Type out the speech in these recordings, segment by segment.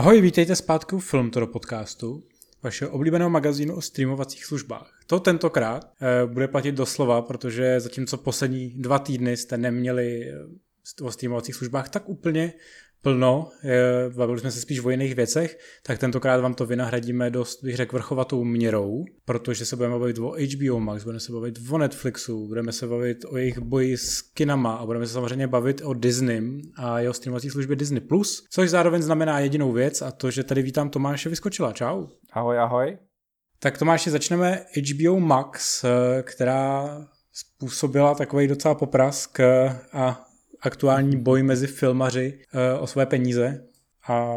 Ahoj, vítejte zpátky u Filmtoro podcastu, vašeho oblíbeného magazínu o streamovacích službách. To tentokrát e, bude platit doslova, protože zatímco poslední dva týdny jste neměli eh, o streamovacích službách tak úplně plno, bavili jsme se spíš o jiných věcech, tak tentokrát vám to vynahradíme dost, bych řekl, vrchovatou měrou, protože se budeme bavit o HBO Max, budeme se bavit o Netflixu, budeme se bavit o jejich boji s kinama a budeme se samozřejmě bavit o Disney a jeho streamovací službě Disney+, Plus, což zároveň znamená jedinou věc a to, že tady vítám Tomáše Vyskočila. Čau. Ahoj, ahoj. Tak Tomáši, začneme HBO Max, eh, která způsobila takový docela poprask eh, a aktuální boj mezi filmaři uh, o své peníze a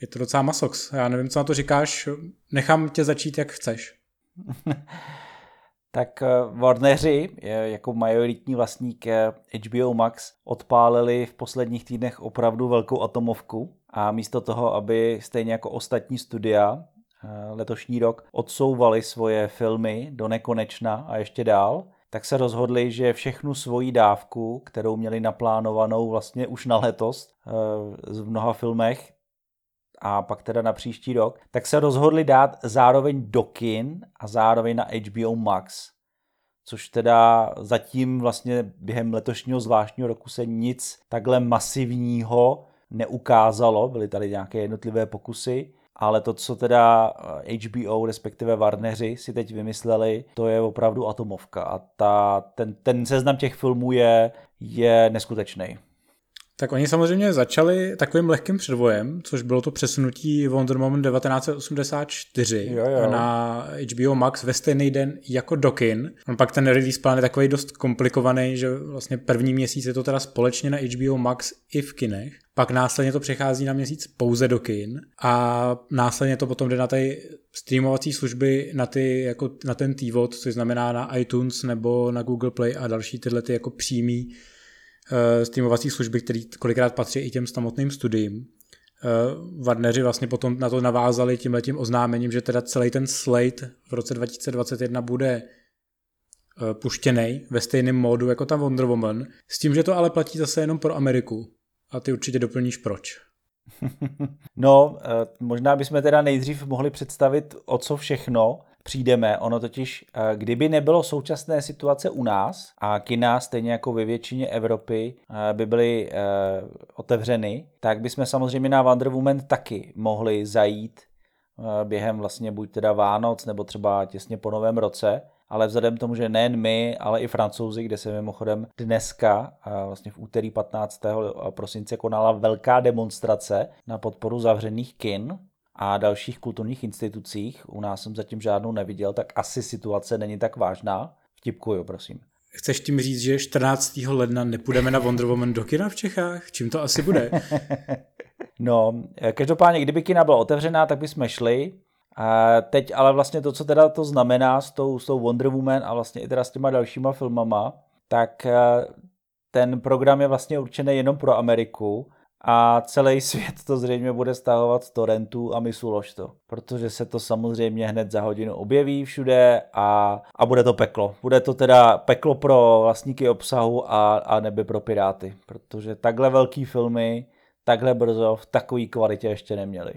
je to docela masox. Já nevím, co na to říkáš, nechám tě začít, jak chceš. tak uh, Warneri, jako majoritní vlastník HBO Max, odpálili v posledních týdnech opravdu velkou atomovku a místo toho, aby stejně jako ostatní studia letošní rok odsouvali svoje filmy do nekonečna a ještě dál, tak se rozhodli, že všechnu svoji dávku, kterou měli naplánovanou vlastně už na letos eh, v mnoha filmech, a pak teda na příští rok, tak se rozhodli dát zároveň do kin a zároveň na HBO Max. Což teda zatím vlastně během letošního zvláštního roku se nic takhle masivního neukázalo, byly tady nějaké jednotlivé pokusy ale to, co teda HBO, eh, respektive Warneri si teď vymysleli, to je opravdu atomovka a ta, ten, ten seznam těch filmů je, je neskutečný. Tak oni samozřejmě začali takovým lehkým předvojem, což bylo to přesunutí Wonder Woman 1984 jo, jo. na HBO Max ve stejný den jako do kin. On pak ten release plán je takový dost komplikovaný, že vlastně první měsíc je to teda společně na HBO Max i v kinech. Pak následně to přechází na měsíc pouze do kin a následně to potom jde na ty streamovací služby, na, ty, jako, na ten TVOD, což znamená na iTunes nebo na Google Play a další tyhle ty jako přímý streamovací služby, které kolikrát patří i těm samotným studiím. Uh, Warneri vlastně potom na to navázali tím letím oznámením, že teda celý ten slate v roce 2021 bude uh, puštěný ve stejném módu jako tam Wonder Woman, s tím, že to ale platí zase jenom pro Ameriku. A ty určitě doplníš proč. No, možná bychom teda nejdřív mohli představit, o co všechno přijdeme. Ono totiž, eh, kdyby nebylo současné situace u nás a kina, stejně jako ve většině Evropy, eh, by byly eh, otevřeny, tak bychom samozřejmě na Wonder Woman taky mohli zajít během vlastně buď teda Vánoc nebo třeba těsně po novém roce, ale vzhledem k tomu, že nejen my, ale i francouzi, kde se mimochodem dneska, vlastně v úterý 15. prosince konala velká demonstrace na podporu zavřených kin, a dalších kulturních institucích. U nás jsem zatím žádnou neviděl, tak asi situace není tak vážná. Vtipkuju, prosím. Chceš tím říct, že 14. ledna nepůjdeme na Wonder Woman do kina v Čechách? Čím to asi bude? no, každopádně, kdyby kina byla otevřená, tak bychom šli. A teď ale vlastně to, co teda to znamená s tou, s tou Wonder Woman a vlastně i teda s těma dalšíma filmama, tak eh, ten program je vlastně určený jenom pro Ameriku a celý svět to zřejmě bude stahovat z torrentů a ulož to, protože se to samozřejmě hned za hodinu objeví všude a, a bude to peklo. Bude to teda peklo pro vlastníky obsahu a, a nebe pro piráty, protože takhle velký filmy takhle brzo v takové kvalitě ještě neměli.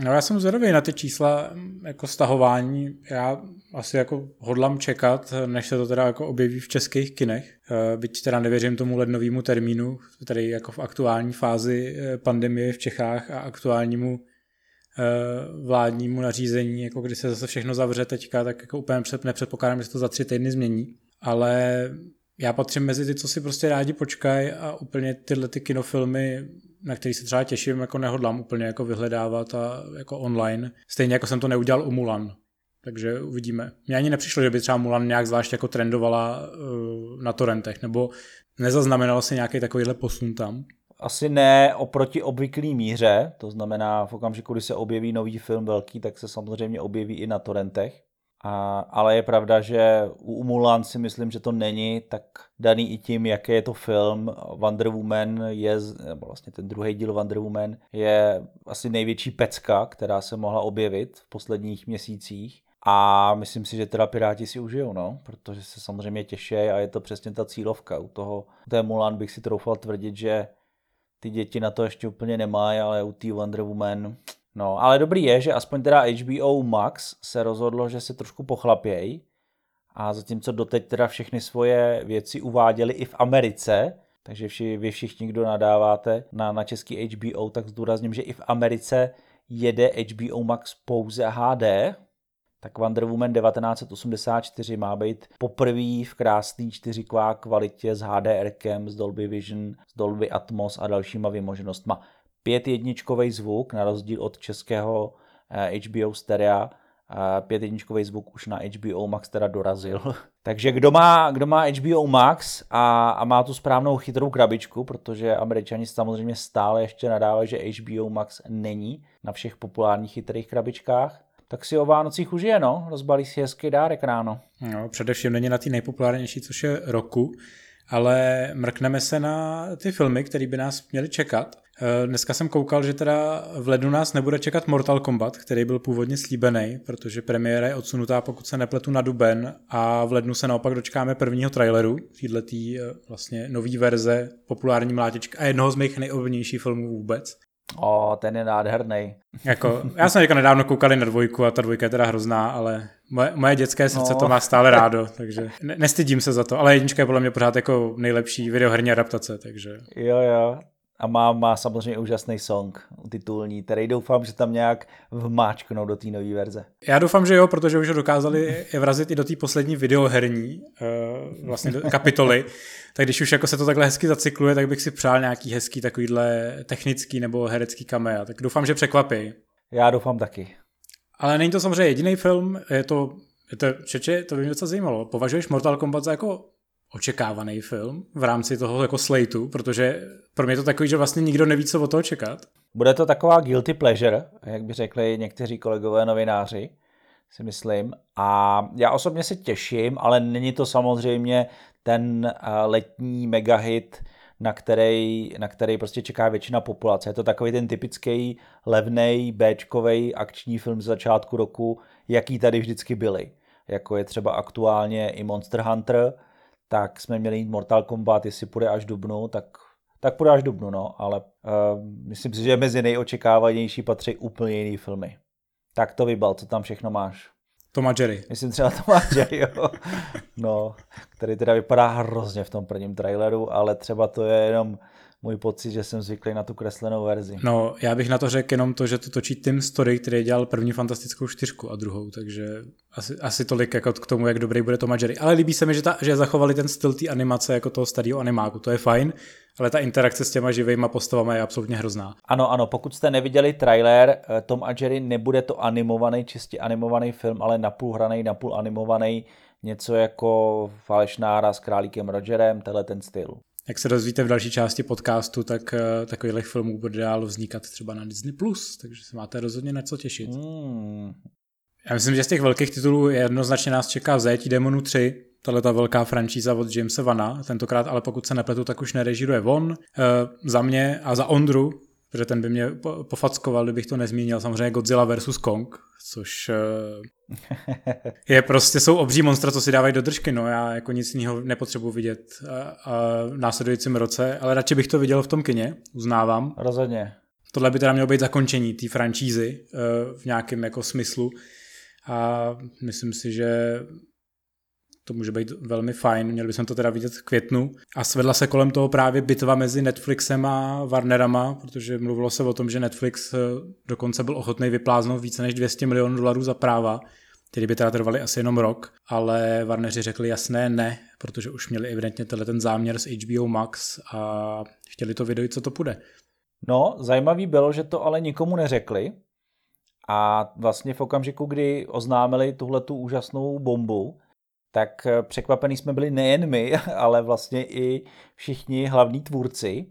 No já jsem zvědavý na ty čísla jako stahování. Já asi jako hodlám čekat, než se to teda jako objeví v českých kinech. Eh, byť teda nevěřím tomu lednovému termínu, tady jako v aktuální fázi eh, pandemie v Čechách a aktuálnímu eh, vládnímu nařízení, jako kdy se zase všechno zavře teďka, tak jako úplně nepředpokládám, že se to za tři týdny změní. Ale já patřím mezi ty, co si prostě rádi počkají a úplně tyhle ty kinofilmy na který se třeba těším, jako nehodlám úplně jako vyhledávat a jako online. Stejně jako jsem to neudělal u Mulan. Takže uvidíme. Mně ani nepřišlo, že by třeba Mulan nějak zvlášť jako trendovala uh, na torrentech, nebo nezaznamenal se nějaký takovýhle posun tam? Asi ne oproti obvyklý míře, to znamená v okamžiku, kdy se objeví nový film velký, tak se samozřejmě objeví i na torrentech. A, ale je pravda, že u Mulan si myslím, že to není tak daný i tím, jaký je to film. Wonder Woman je, nebo vlastně ten druhý díl Wonder Woman je asi největší pecka, která se mohla objevit v posledních měsících. A myslím si, že teda Piráti si užijou, no, protože se samozřejmě těší a je to přesně ta cílovka. U toho, u té Mulan bych si troufal tvrdit, že ty děti na to ještě úplně nemají, ale u té Wonder Woman No, ale dobrý je, že aspoň teda HBO Max se rozhodlo, že se trošku pochlapějí a zatímco doteď teda všechny svoje věci uváděli i v Americe, takže vši, vy všichni, kdo nadáváte na, na český HBO, tak zdůrazním, že i v Americe jede HBO Max pouze HD, tak Wonder Woman 1984 má být poprvé v krásný 4K kvalitě s HDRkem, s Dolby Vision, s Dolby Atmos a dalšíma vymoženostma pět jedničkový zvuk, na rozdíl od českého HBO eh, stereo, pět jedničkový zvuk už na HBO Max teda dorazil. Takže kdo má, kdo má HBO Max a, a má tu správnou chytrou krabičku, protože američani samozřejmě stále ještě nadávají, že HBO Max není na všech populárních chytrých krabičkách, tak si o Vánocích užije, no, rozbalí si hezký dárek ráno. No, především není na ty nejpopulárnější, což je roku, ale mrkneme se na ty filmy, které by nás měly čekat. Eh, dneska jsem koukal, že teda v lednu nás nebude čekat Mortal Kombat, který byl původně slíbený, protože premiéra je odsunutá, pokud se nepletu, na duben a v lednu se naopak dočkáme prvního traileru, této vlastně nový verze populární mlátička a jednoho z mých nejoblíbenějších filmů vůbec. O, ten je nádherný. Jako, já jsem říkal nedávno koukali na dvojku a ta dvojka je teda hrozná, ale moje, moje dětské srdce no. to má stále rádo, takže ne, nestydím se za to, ale jednička je podle mě pořád jako nejlepší videoherní adaptace, takže... Jo, jo, a má, má samozřejmě úžasný song titulní, který doufám, že tam nějak vmáčknou do té nové verze. Já doufám, že jo, protože už ho dokázali vrazit i do té poslední videoherní uh, vlastně do kapitoly. tak když už jako se to takhle hezky zacykluje, tak bych si přál nějaký hezký takovýhle technický nebo herecký kamera. Tak doufám, že překvapí. Já doufám taky. Ale není to samozřejmě jediný film, je to, je to čeče, to by mě docela zajímalo. Považuješ Mortal Kombat za jako očekávaný film v rámci toho jako slateu, protože pro mě je to takový, že vlastně nikdo neví, co od toho čekat. Bude to taková guilty pleasure, jak by řekli někteří kolegové novináři, si myslím. A já osobně se těším, ale není to samozřejmě ten eh, letní megahit, na který, na který prostě čeká většina populace. Je to takový ten typický levný b akční film z začátku roku, jaký tady vždycky byly. Jako je třeba aktuálně i Monster Hunter, tak jsme měli jít Mortal Kombat, jestli půjde až dubnu, tak, tak půjde až dubnu, no, ale uh, myslím si, že mezi nejočekávanější patří úplně jiný filmy. Tak to vybal, co tam všechno máš. Toma Jerry. Myslím třeba Toma Jerry, jo. No, který teda vypadá hrozně v tom prvním traileru, ale třeba to je jenom můj pocit, že jsem zvyklý na tu kreslenou verzi. No, já bych na to řekl jenom to, že to točí Tim Story, který dělal první fantastickou čtyřku a druhou, takže asi, asi tolik jako k tomu, jak dobrý bude to Jerry. Ale líbí se mi, že, ta, že zachovali ten styl té animace jako toho starého animáku, to je fajn, ale ta interakce s těma živýma postavami je absolutně hrozná. Ano, ano, pokud jste neviděli trailer, eh, Tom a Jerry nebude to animovaný, čistě animovaný film, ale napůl hraný, napůl animovaný, něco jako falešná hra s králíkem Rogerem, tenhle ten styl. Jak se dozvíte v další části podcastu, tak uh, takových filmů bude dál vznikat třeba na Disney+, Plus, takže se máte rozhodně na co těšit. Mm. Já myslím, že z těch velkých titulů jednoznačně nás čeká Zajetí demonu 3, tahle ta velká franšíza od Jamesa Vana, tentokrát ale pokud se nepletu, tak už nerežíruje on. Uh, za mě a za Ondru, protože ten by mě pofackoval, kdybych to nezmínil, samozřejmě Godzilla vs. Kong, což uh, je prostě, jsou obří monstra, co si dávají do držky, no já jako nic jiného nepotřebuji vidět a, a v následujícím roce, ale radši bych to viděl v tom kině, uznávám. Rozhodně. Tohle by teda mělo být zakončení té franšízy v nějakém jako smyslu a myslím si, že to může být velmi fajn, měli bychom to teda vidět v květnu. A svedla se kolem toho právě bitva mezi Netflixem a Warnerama, protože mluvilo se o tom, že Netflix eh, dokonce byl ochotný vypláznout více než 200 milionů dolarů za práva, který by teda trvali asi jenom rok, ale Warneri řekli jasné ne, protože už měli evidentně tenhle ten záměr s HBO Max a chtěli to video, co to půjde. No, zajímavý bylo, že to ale nikomu neřekli, a vlastně v okamžiku, kdy oznámili tuhle tu úžasnou bombu, tak eh, překvapení jsme byli nejen my, ale vlastně i všichni hlavní tvůrci.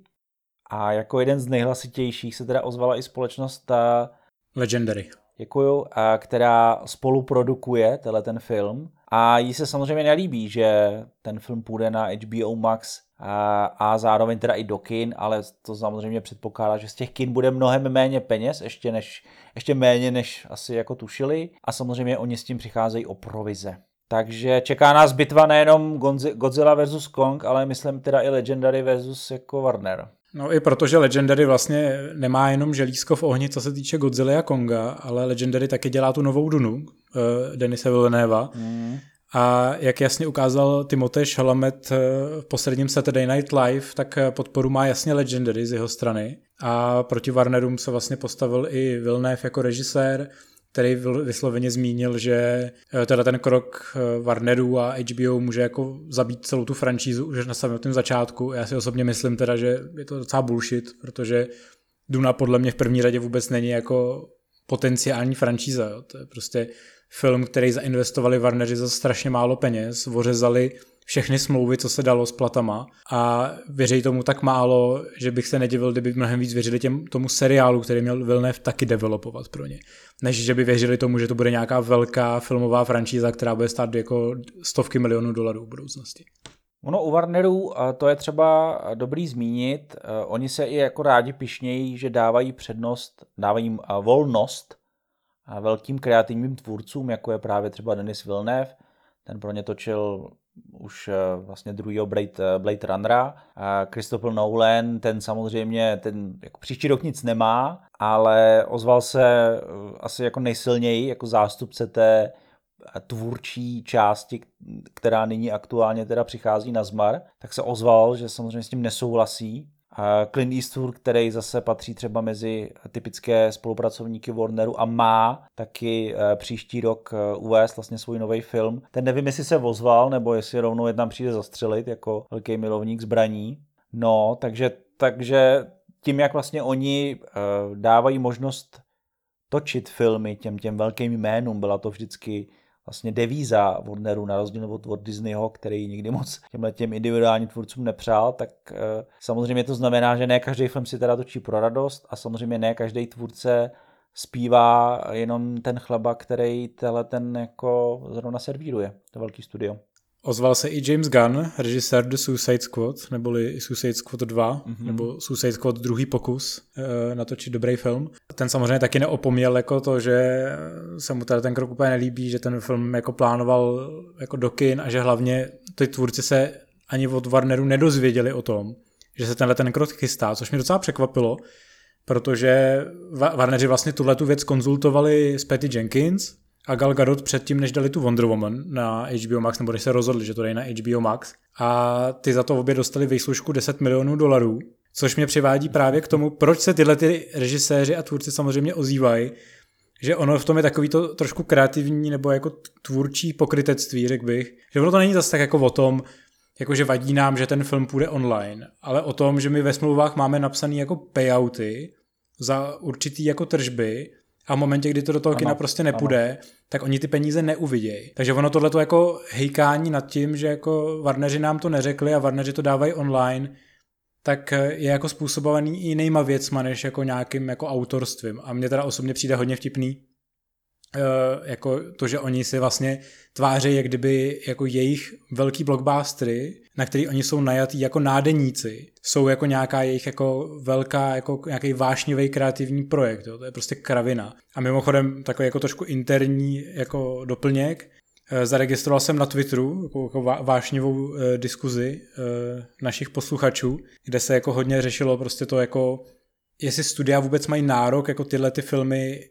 A jako jeden z nejhlasitějších se teda ozvala i společnost eh, Legendary. Děkuju, a která spoluprodukuje tenhle ten film. A jí se samozřejmě nelíbí, že ten film půjde na HBO Max a, a zároveň teda i do kin, ale to samozřejmě předpokládá, že z těch kin bude mnohem méně peněz, ještě, než, ještě méně, než asi jako tušili. A samozřejmě oni s tím přicházejí o provize. Takže čeká nás bitva nejenom Godzilla vs. Kong, ale myslím teda i Legendary vs. jako Warner. No i protože Legendary vlastně nemá jenom želízko v ohni, co se týče Godzilla a Konga, ale Legendary taky dělá tu novou Dunu, uh, Denise Villeneuva. Mm. A jak jasně ukázal Timothée Chalamet eh, v posledním Saturday Night Live, tak eh, podporu má jasně Legendary z jeho strany. A proti Warnerům se vlastně postavil i Villeneuve jako režisér, který vysloveně zmínil, že eh, teda ten krok Warnerů a HBO může jako zabít celou tu franšízu už na samotném začátku. Já si osobně myslím teda, že je to docela bullshit, protože Duna podle mě v první řadě vůbec není jako potenciální franšíza. Jo. To je prostě film, který zainvestovali Warneri za strašně málo peněz, ořezali všechny smlouvy, co se dalo s platama a věří tomu tak málo, že bych se nedivil, kdyby mnohem víc věřili těm, tomu seriálu, který měl Villeneuve taky developovat pro ně. Než že by věřili tomu, že to bude nějaká velká filmová franšíza, která bude stát jako stovky milionů dolarů v budoucnosti. Ono u Warnerů, to je třeba dobrý zmínit, oni se i jako rádi pišnějí, že dávají přednost, dávají jim volnost velkým kreativním tvůrcům, jako je právě třeba Denis Villeneuve, ten pro ně točil už eh, vlastně druhýho Blade, eh, Blade Runnera. Christopher Nolan, ten samozřejmě, ten jako příští rok nic nemá, ale ozval se eh, asi jako nejsilněji, jako zástupce té tvůrčí části, která nyní aktuálně teda přichází na zmar, tak se ozval, že samozřejmě s tím nesouhlasí Clint Eastwood, který zase patří třeba mezi typické spolupracovníky Warneru a má taky eh, příští rok eh, uvést vlastně svůj nový film. Ten nevím, jestli se ozval, nebo jestli rovnou jedna přijde zastřelit jako velký milovník zbraní. No, takže, takže tím, jak vlastně oni eh, dávají možnost točit filmy těm, těm velkým jménům, byla to vždycky vlastně devíza Warneru na rozdíl od, Disneyho, který nikdy moc těmhle těm individuálním tvůrcům nepřál, tak e, samozřejmě to znamená, že ne každý film si teda točí pro radost a samozřejmě ne každý tvůrce zpívá jenom ten chleba, který tenhle ten jako zrovna servíruje, to velký studio. Ozval se i James Gunn, režisér The Suicide Squad, neboli Suicide Squad 2, mm-hmm. nebo Suicide Squad druhý pokus e, natočit dobrý film. Ten samozřejmě taky neopomněl jako to, že se mu teda ten krok úplně nelíbí, že ten film jako plánoval jako do kin a že hlavně ty tvůrci se ani od Warneru nedozvěděli o tom, že se tenhle ten krok chystá, což mě docela překvapilo, protože Warneri vlastně tuhle tu věc konzultovali s Patty Jenkins, a Gal Gadot předtím, než dali tu Wonder Woman na HBO Max, nebo než se rozhodli, že to dají na HBO Max, a ty za to obě dostali výslužku 10 milionů dolarů, což mě přivádí právě k tomu, proč se tyhle ty režiséři a tvůrci samozřejmě ozývají, že ono v tom je takový to trošku kreativní nebo jako tvůrčí pokrytectví, řekl bych, že ono to není zase tak jako o tom, jako že vadí nám, že ten film půjde online, ale o tom, že my ve smlouvách máme napsaný jako payouty za určitý jako tržby a v momentě, kdy to do toho ano, kina prostě nepůjde, ano. tak oni ty peníze neuvidějí. Takže ono tohle to jako hejkání nad tím, že jako Warneri nám to neřekli a Warneri to dávají online, tak je jako způsobovaný i jinýma věcma, než jako nějakým jako autorstvím. A mně teda osobně přijde hodně vtipný, jako to, že oni si vlastně tváří, jak kdyby jako jejich velký blockbustery, na který oni jsou najatí jako nádeníci, jsou jako nějaká jejich jako velká, jako nějaký vášnivý kreativní projekt, jo? to je prostě kravina. A mimochodem takový jako trošku interní jako doplněk, eh, zaregistroval jsem na Twitteru jako, jako vášnivou eh, diskuzi eh, našich posluchačů, kde se jako hodně řešilo prostě to jako jestli studia vůbec mají nárok jako tyhle ty filmy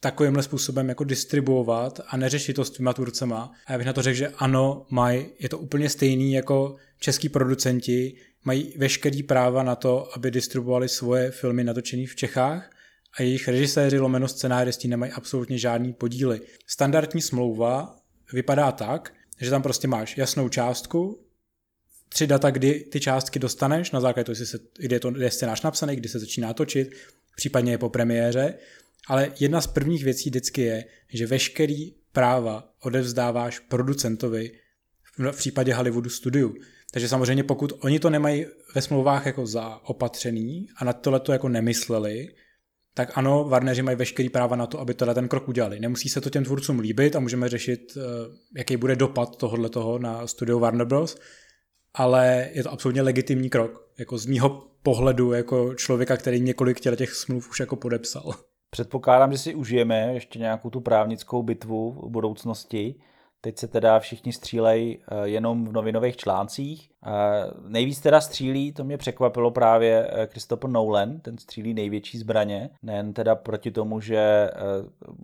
takovýmhle způsobem jako distribuovat a neřešit to s těma tvůrcema. A já bych na to řekl, že ano, mají, je to úplně stejný jako český producenti, mají veškerý práva na to, aby distribuovali svoje filmy natočené v Čechách a jejich režiséři lomeno scenáristi nemají absolutně žádný podíly. Standardní smlouva vypadá tak, že tam prostě máš jasnou částku, tři data, kdy ty částky dostaneš, na základě toho, kdy je to kdy je scénář napsaný, kdy se začíná točit, případně je po premiéře ale jedna z prvních věcí vždycky je, že veškerý práva odevzdáváš producentovi v případě Hollywoodu studiu. Takže samozřejmě pokud oni to nemají ve smlouvách jako zaopatřený a na tohle to jako nemysleli, tak ano, Warneri mají veškerý práva na to, aby tohle ten krok udělali. Nemusí se to těm tvůrcům líbit a můžeme řešit, eh, jaký bude dopad tohohle toho na studio Warner Bros., ale je to absolutně legitimní krok. Jako z mýho pohledu, jako člověka, který několik těch smluv už jako podepsal. Předpokládám, že si užijeme ještě nějakou tu právnickou bitvu v budoucnosti, Teď se teda všichni střílejí eh, jenom v novinových článcích. Eh, nejvíc teda střílí, to mě překvapilo právě eh, Christopher Nolan, ten střílí největší zbraně, nejen teda proti tomu, že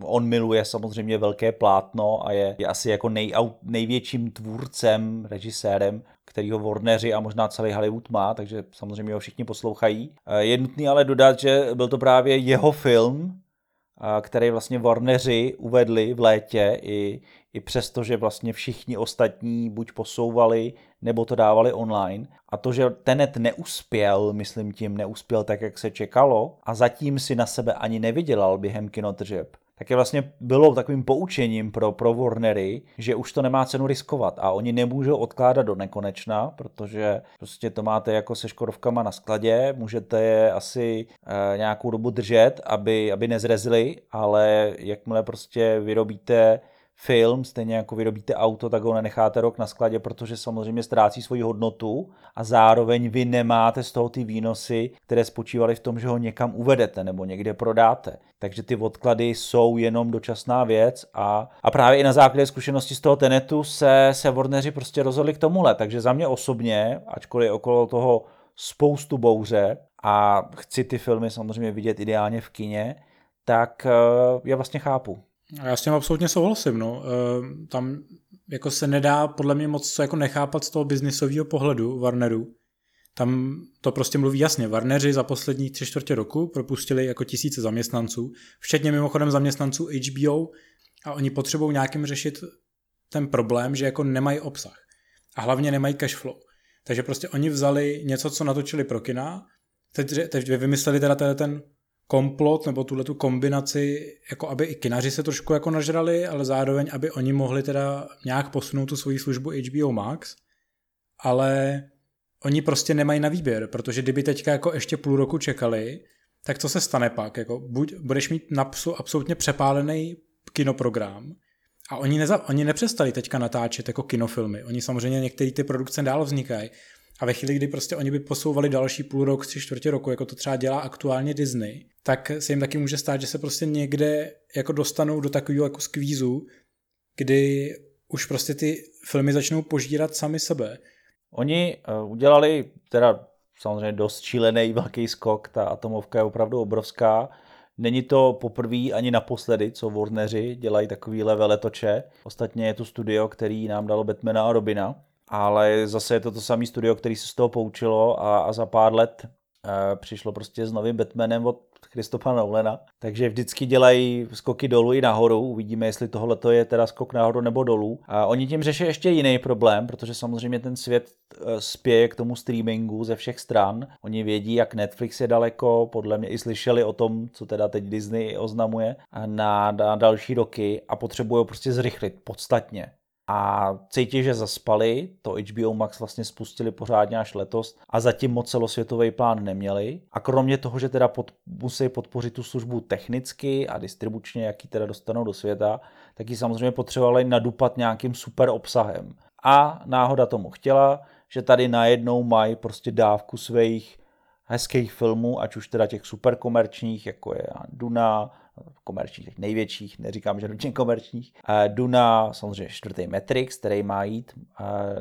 on miluje samozřejmě velké plátno a je, je asi jako nej, největším tvůrcem, režisérem kterýho Warneri a možná celý Hollywood má, takže samozřejmě ho všichni poslouchají. Je nutný ale dodat, že byl to právě jeho film, který vlastně Warneri uvedli v létě i, i přesto, že vlastně všichni ostatní buď posouvali, nebo to dávali online. A to, že Tenet neuspěl, myslím tím, neuspěl tak, jak se čekalo a zatím si na sebe ani nevydělal během kinotržeb, tak je vlastně bylo takovým poučením pro, pro Warnery, že už to nemá cenu riskovat a oni nemůžou odkládat do nekonečna, protože prostě to máte jako se škodovkama na skladě, můžete je asi e, nějakou dobu držet, aby, aby nezrezili, ale jakmile prostě vyrobíte film, stejně jako vyrobíte auto, tak ho nenecháte rok na skladě, protože samozřejmě ztrácí svoji hodnotu a zároveň vy nemáte z toho ty výnosy, které spočívaly v tom, že ho někam uvedete nebo někde prodáte. Takže ty odklady jsou jenom dočasná věc a, a právě i na základě zkušenosti z toho Tenetu se, se Warneri prostě rozhodli k tomuhle. Takže za mě osobně, ačkoliv okolo toho spoustu bouře a chci ty filmy samozřejmě vidět ideálně v kině, tak eh, je vlastně chápu. Já s tím absolutně souhlasím. No. E, tam jako se nedá podle mě moc jako nechápat z toho biznisového pohledu Warneru. Tam to prostě mluví jasně. Warneri za poslední tři čtvrtě roku propustili jako tisíce zaměstnanců, včetně mimochodem zaměstnanců HBO a oni potřebují nějakým řešit ten problém, že jako nemají obsah. A hlavně nemají cash flow. Takže prostě oni vzali něco, co natočili pro kina, teď, teď vymysleli teda ten komplot nebo tuhle tu kombinaci, jako aby i kinaři se trošku jako nažrali, ale zároveň, aby oni mohli teda nějak posunout tu svoji službu HBO Max, ale oni prostě nemají na výběr, protože kdyby teďka jako ještě půl roku čekali, tak co se stane pak? Jako buď budeš mít napsu absolutně přepálený kinoprogram, a oni, neza, oni nepřestali teďka natáčet jako kinofilmy. Oni samozřejmě některé ty produkce dál vznikají, a ve chvíli, kdy prostě oni by posouvali další půl rok, tři čtvrtě roku, jako to třeba dělá aktuálně Disney, tak se jim taky může stát, že se prostě někde jako dostanou do takového jako skvízu, kdy už prostě ty filmy začnou požírat sami sebe. Oni uh, udělali teda samozřejmě dost šílený velký skok, ta atomovka je opravdu obrovská. Není to poprvé ani naposledy, co Warneri dělají takovýhle veletoče. Ostatně je to studio, který nám dalo Batmana a Robina ale zase je to to samé studio, který se z toho poučilo a, a za pár let e, přišlo prostě s novým Batmanem od Christopha Nolana, takže vždycky dělají skoky dolů i nahoru, uvidíme, jestli tohle je teda skok nahoru nebo dolů. A oni tím řeší ještě jiný problém, protože samozřejmě ten svět eh, spěje k tomu streamingu ze všech stran. Oni vědí, jak Netflix je daleko, podle mě i slyšeli o tom, co teda teď Disney oznamuje na, na další roky a potřebují prostě zrychlit podstatně a cítí, že zaspali, to HBO Max vlastně spustili pořádně až letos a zatím moc celosvětový plán neměli. A kromě toho, že teda pod, musí podpořit tu službu technicky a distribučně, jaký teda dostanou do světa, tak ji samozřejmě potřebovali nadupat nějakým super obsahem. A náhoda tomu chtěla, že tady najednou mají prostě dávku svých hezkých filmů, ať už teda těch super komerčních, jako je Duna, komerčních, těch největších, neříkám, že nutně komerčních. Duna, samozřejmě čtvrtý Matrix, který má jít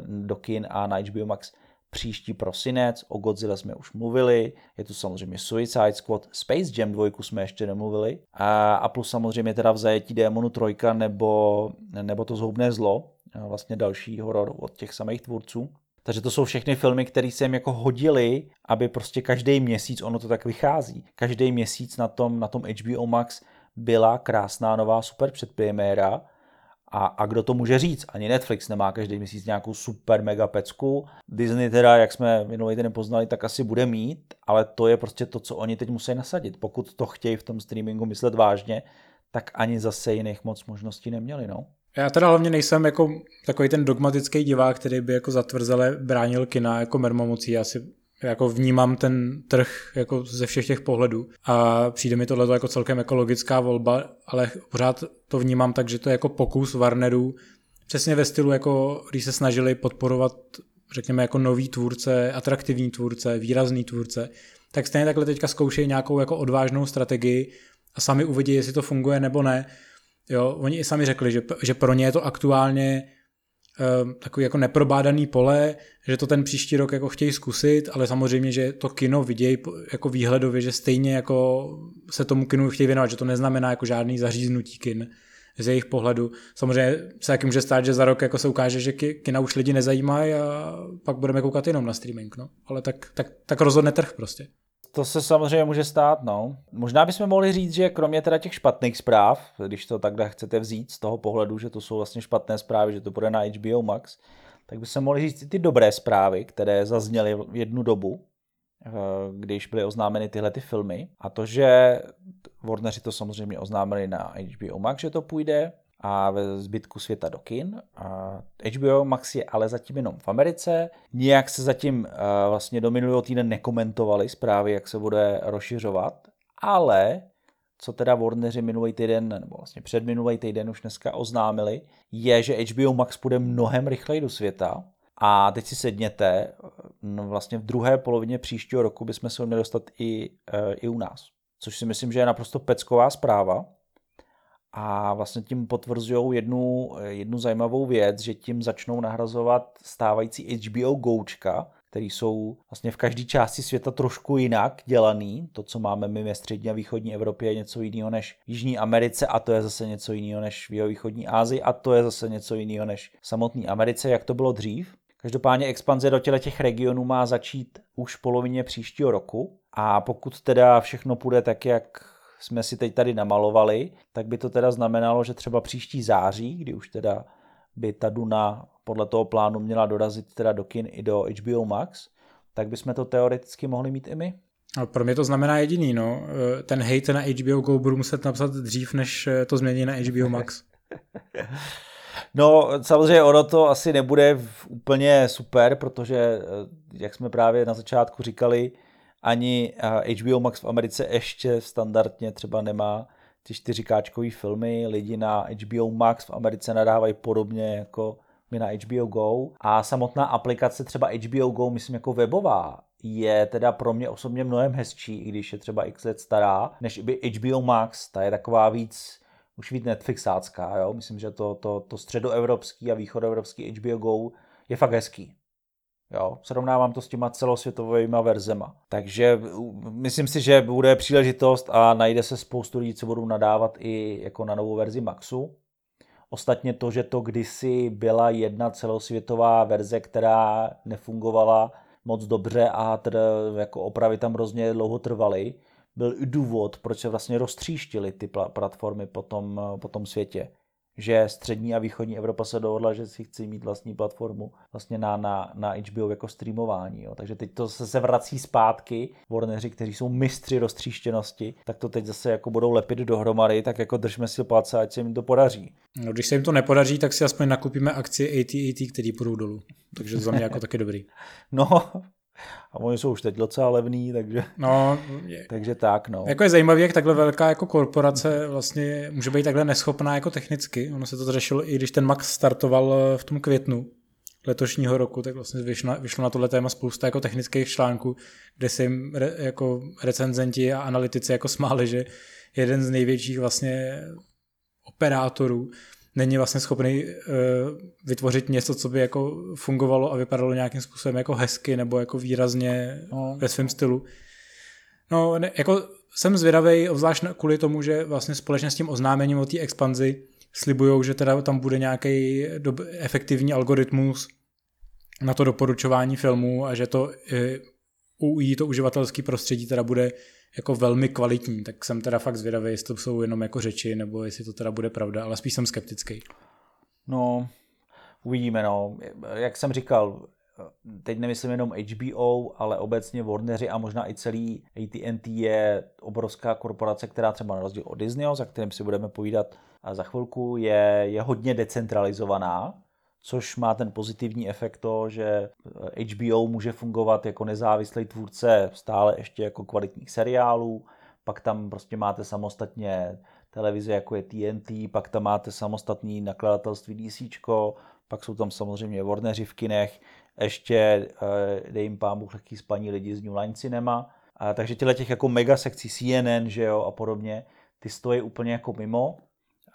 do kin a na HBO Max příští prosinec, o Godzilla jsme už mluvili, je tu samozřejmě Suicide Squad, Space Jam 2 jsme ještě nemluvili a, plus samozřejmě teda v zajetí Démonu 3 nebo, nebo to zhoubné zlo, vlastně další horor od těch samých tvůrců. Takže to jsou všechny filmy, které se jim jako hodily, aby prostě každý měsíc, ono to tak vychází, každý měsíc na tom, na tom HBO Max byla krásná nová super předpremiéra a, a kdo to může říct? Ani Netflix nemá každý měsíc nějakou super mega pecku. Disney teda, jak jsme minulý den poznali, tak asi bude mít, ale to je prostě to, co oni teď musí nasadit. Pokud to chtějí v tom streamingu myslet vážně, tak ani zase jiných moc možností neměli, no. Já teda hlavně nejsem jako takový ten dogmatický divák, který by jako zatvrzele bránil kina jako mermomocí. Já si jako vnímám ten trh jako ze všech těch pohledů a přijde mi tohle jako celkem jako logická volba, ale pořád to vnímám tak, že to je jako pokus Warnerů přesně ve stylu, jako když se snažili podporovat řekněme jako nový tvůrce, atraktivní tvůrce, výrazný tvůrce, tak stejně takhle teďka zkoušejí nějakou jako odvážnou strategii a sami uvidí, jestli to funguje nebo ne Jo, oni i sami řekli, že, že pro ně je to aktuálně uh, takový jako neprobádaný pole, že to ten příští rok jako chtějí zkusit, ale samozřejmě, že to kino vidějí jako výhledově, že stejně jako se tomu kinu chtějí věnovat, že to neznamená jako žádný zaříznutí kin z jejich pohledu. Samozřejmě se taky může stát, že za rok jako se ukáže, že kina už lidi nezajímají a pak budeme koukat jenom na streaming, no. Ale tak, tak, tak rozhodne trh prostě. To se samozřejmě může stát, no. Možná bychom mohli říct, že kromě teda těch špatných zpráv, když to takhle chcete vzít z toho pohledu, že to jsou vlastně špatné zprávy, že to bude na HBO Max, tak bychom mohli říct i ty dobré zprávy, které zazněly v jednu dobu, eh, když byly oznámeny tyhle ty filmy. A to, že Warneri to samozřejmě oznámili na HBO Max, že to půjde, a ve zbytku světa do kin. A HBO Max je ale zatím jenom v Americe. Nijak se zatím vlastně do minulého týdne nekomentovali zprávy, jak se bude rozšiřovat, ale co teda Warneri minulý týden, nebo vlastně před minulý týden už dneska oznámili, je, že HBO Max půjde mnohem rychleji do světa. A teď si sedněte, no vlastně v druhé polovině příštího roku bychom se měli dostat i, e, i u nás. Což si myslím, že je naprosto pecková zpráva a vlastně tím potvrzují jednu, jednu zajímavou věc, že tím začnou nahrazovat stávající HBO Goučka, který jsou vlastně v každé části světa trošku jinak dělaný. To, co máme my ve střední a východní Evropě, je něco jiného než v Jižní Americe a to je zase něco jiného než v východní Asii a to je zase něco jiného než v samotné Americe, jak to bylo dřív. Každopádně expanze do těch regionů má začít už v polovině příštího roku a pokud teda všechno půjde tak, jak jsme si teď tady namalovali, tak by to teda znamenalo, že třeba příští září, kdy už teda by ta Duna podle toho plánu měla dorazit teda do kin i do HBO Max, tak bychom to teoreticky mohli mít i my. A pro mě to znamená jediný, no. Ten hate na HBO Go budu muset napsat dřív, než to změní na HBO Max. No, samozřejmě ono to asi nebude úplně super, protože, eh, jak jsme právě na začátku říkali, ani HBO Max v Americe ještě standardně třeba nemá ty čtyřikáčkové filmy, lidi na HBO Max v Americe nadávají podobně jako my na HBO Go a samotná aplikace třeba HBO Go, myslím jako webová, je teda pro mě osobně mnohem hezčí, i když je třeba x let stará, než by HBO Max, ta je taková víc, už víc Netflixácká, jo? myslím, že to, to, to středoevropský a východoevropský HBO Go je fakt hezký. Jo, srovnávám to s těma celosvětovými verzema. Takže myslím si, že bude příležitost a najde se spoustu lidí, co budou nadávat i jako na novou verzi Maxu. Ostatně to, že to kdysi byla jedna celosvětová verze, která nefungovala moc dobře a teda jako opravy tam hrozně dlouho trvaly, byl i důvod, proč se vlastně roztříštily ty platformy po tom, po tom světě že střední a východní Evropa se dohodla, že si chce mít vlastní platformu vlastně na, na, na HBO jako streamování. Jo. Takže teď to se vrací zpátky. Warneri, kteří jsou mistři roztříštěnosti, tak to teď zase jako budou lepit dohromady, tak jako držme si palce, ať se jim to podaří. No, když se jim to nepodaří, tak si aspoň nakupíme akcie AT&T, které půjdou dolů. Takže za mě jako taky dobrý. No, a oni jsou už teď docela levný, takže, no, je. takže tak. No. Jako je zajímavé, jak takhle velká jako korporace vlastně může být takhle neschopná jako technicky. Ono se to řešilo i když ten Max startoval v tom květnu letošního roku, tak vlastně vyšlo, vyšlo na tohle téma spousta jako technických článků, kde se jim re, jako recenzenti a analytici jako smáli, že jeden z největších vlastně operátorů není vlastně schopný uh, vytvořit něco, co by jako fungovalo a vypadalo nějakým způsobem jako hezky nebo jako výrazně no. ve svém stylu. No, ne, jako jsem zvědavý, obzvlášť kvůli tomu, že vlastně společně s tím oznámením o té expanzi slibujou, že teda tam bude nějaký efektivní algoritmus na to doporučování filmů a že to uh, UI, to uživatelský prostředí teda bude jako velmi kvalitní, tak jsem teda fakt zvědavý, jestli to jsou jenom jako řeči, nebo jestli to teda bude pravda, ale spíš jsem skeptický. No, uvidíme, no. Jak jsem říkal, teď nemyslím jenom HBO, ale obecně Warneri a možná i celý AT&T je obrovská korporace, která třeba na rozdíl od Disneyho, za kterým si budeme povídat za chvilku, je, je hodně decentralizovaná což má ten pozitivní efekt to, že HBO může fungovat jako nezávislý tvůrce stále ještě jako kvalitních seriálů, pak tam prostě máte samostatně televize jako je TNT, pak tam máte samostatný nakladatelství DC, pak jsou tam samozřejmě Warneri v kinech, ještě eh, dej jim pán Bůh lehký spaní lidi z New Line Cinema, a takže těle těch jako mega sekcí CNN, že jo, a podobně, ty stojí úplně jako mimo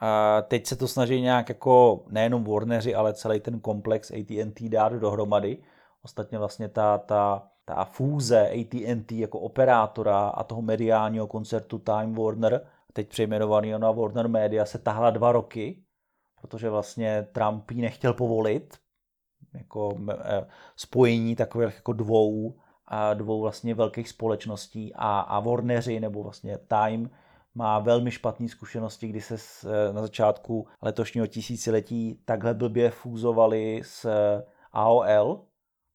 A teď se to snaží nějak jako nejenom Warneri, ale celý ten komplex AT&T dát dohromady. Ostatně vlastně ta, ta, ta fúze AT&T jako operátora a toho mediálního koncertu Time Warner, teď přejmenovaný na Warner Media, se tahla dva roky, protože vlastně Trump ji nechtěl povolit, jako eh, spojení takových jako dvou, dvou vlastně velkých společností a, a Warneri nebo vlastně Time má velmi špatné zkušenosti, kdy se eh, na začátku letošního tisíciletí takhle blbě fúzovali s eh, AOL,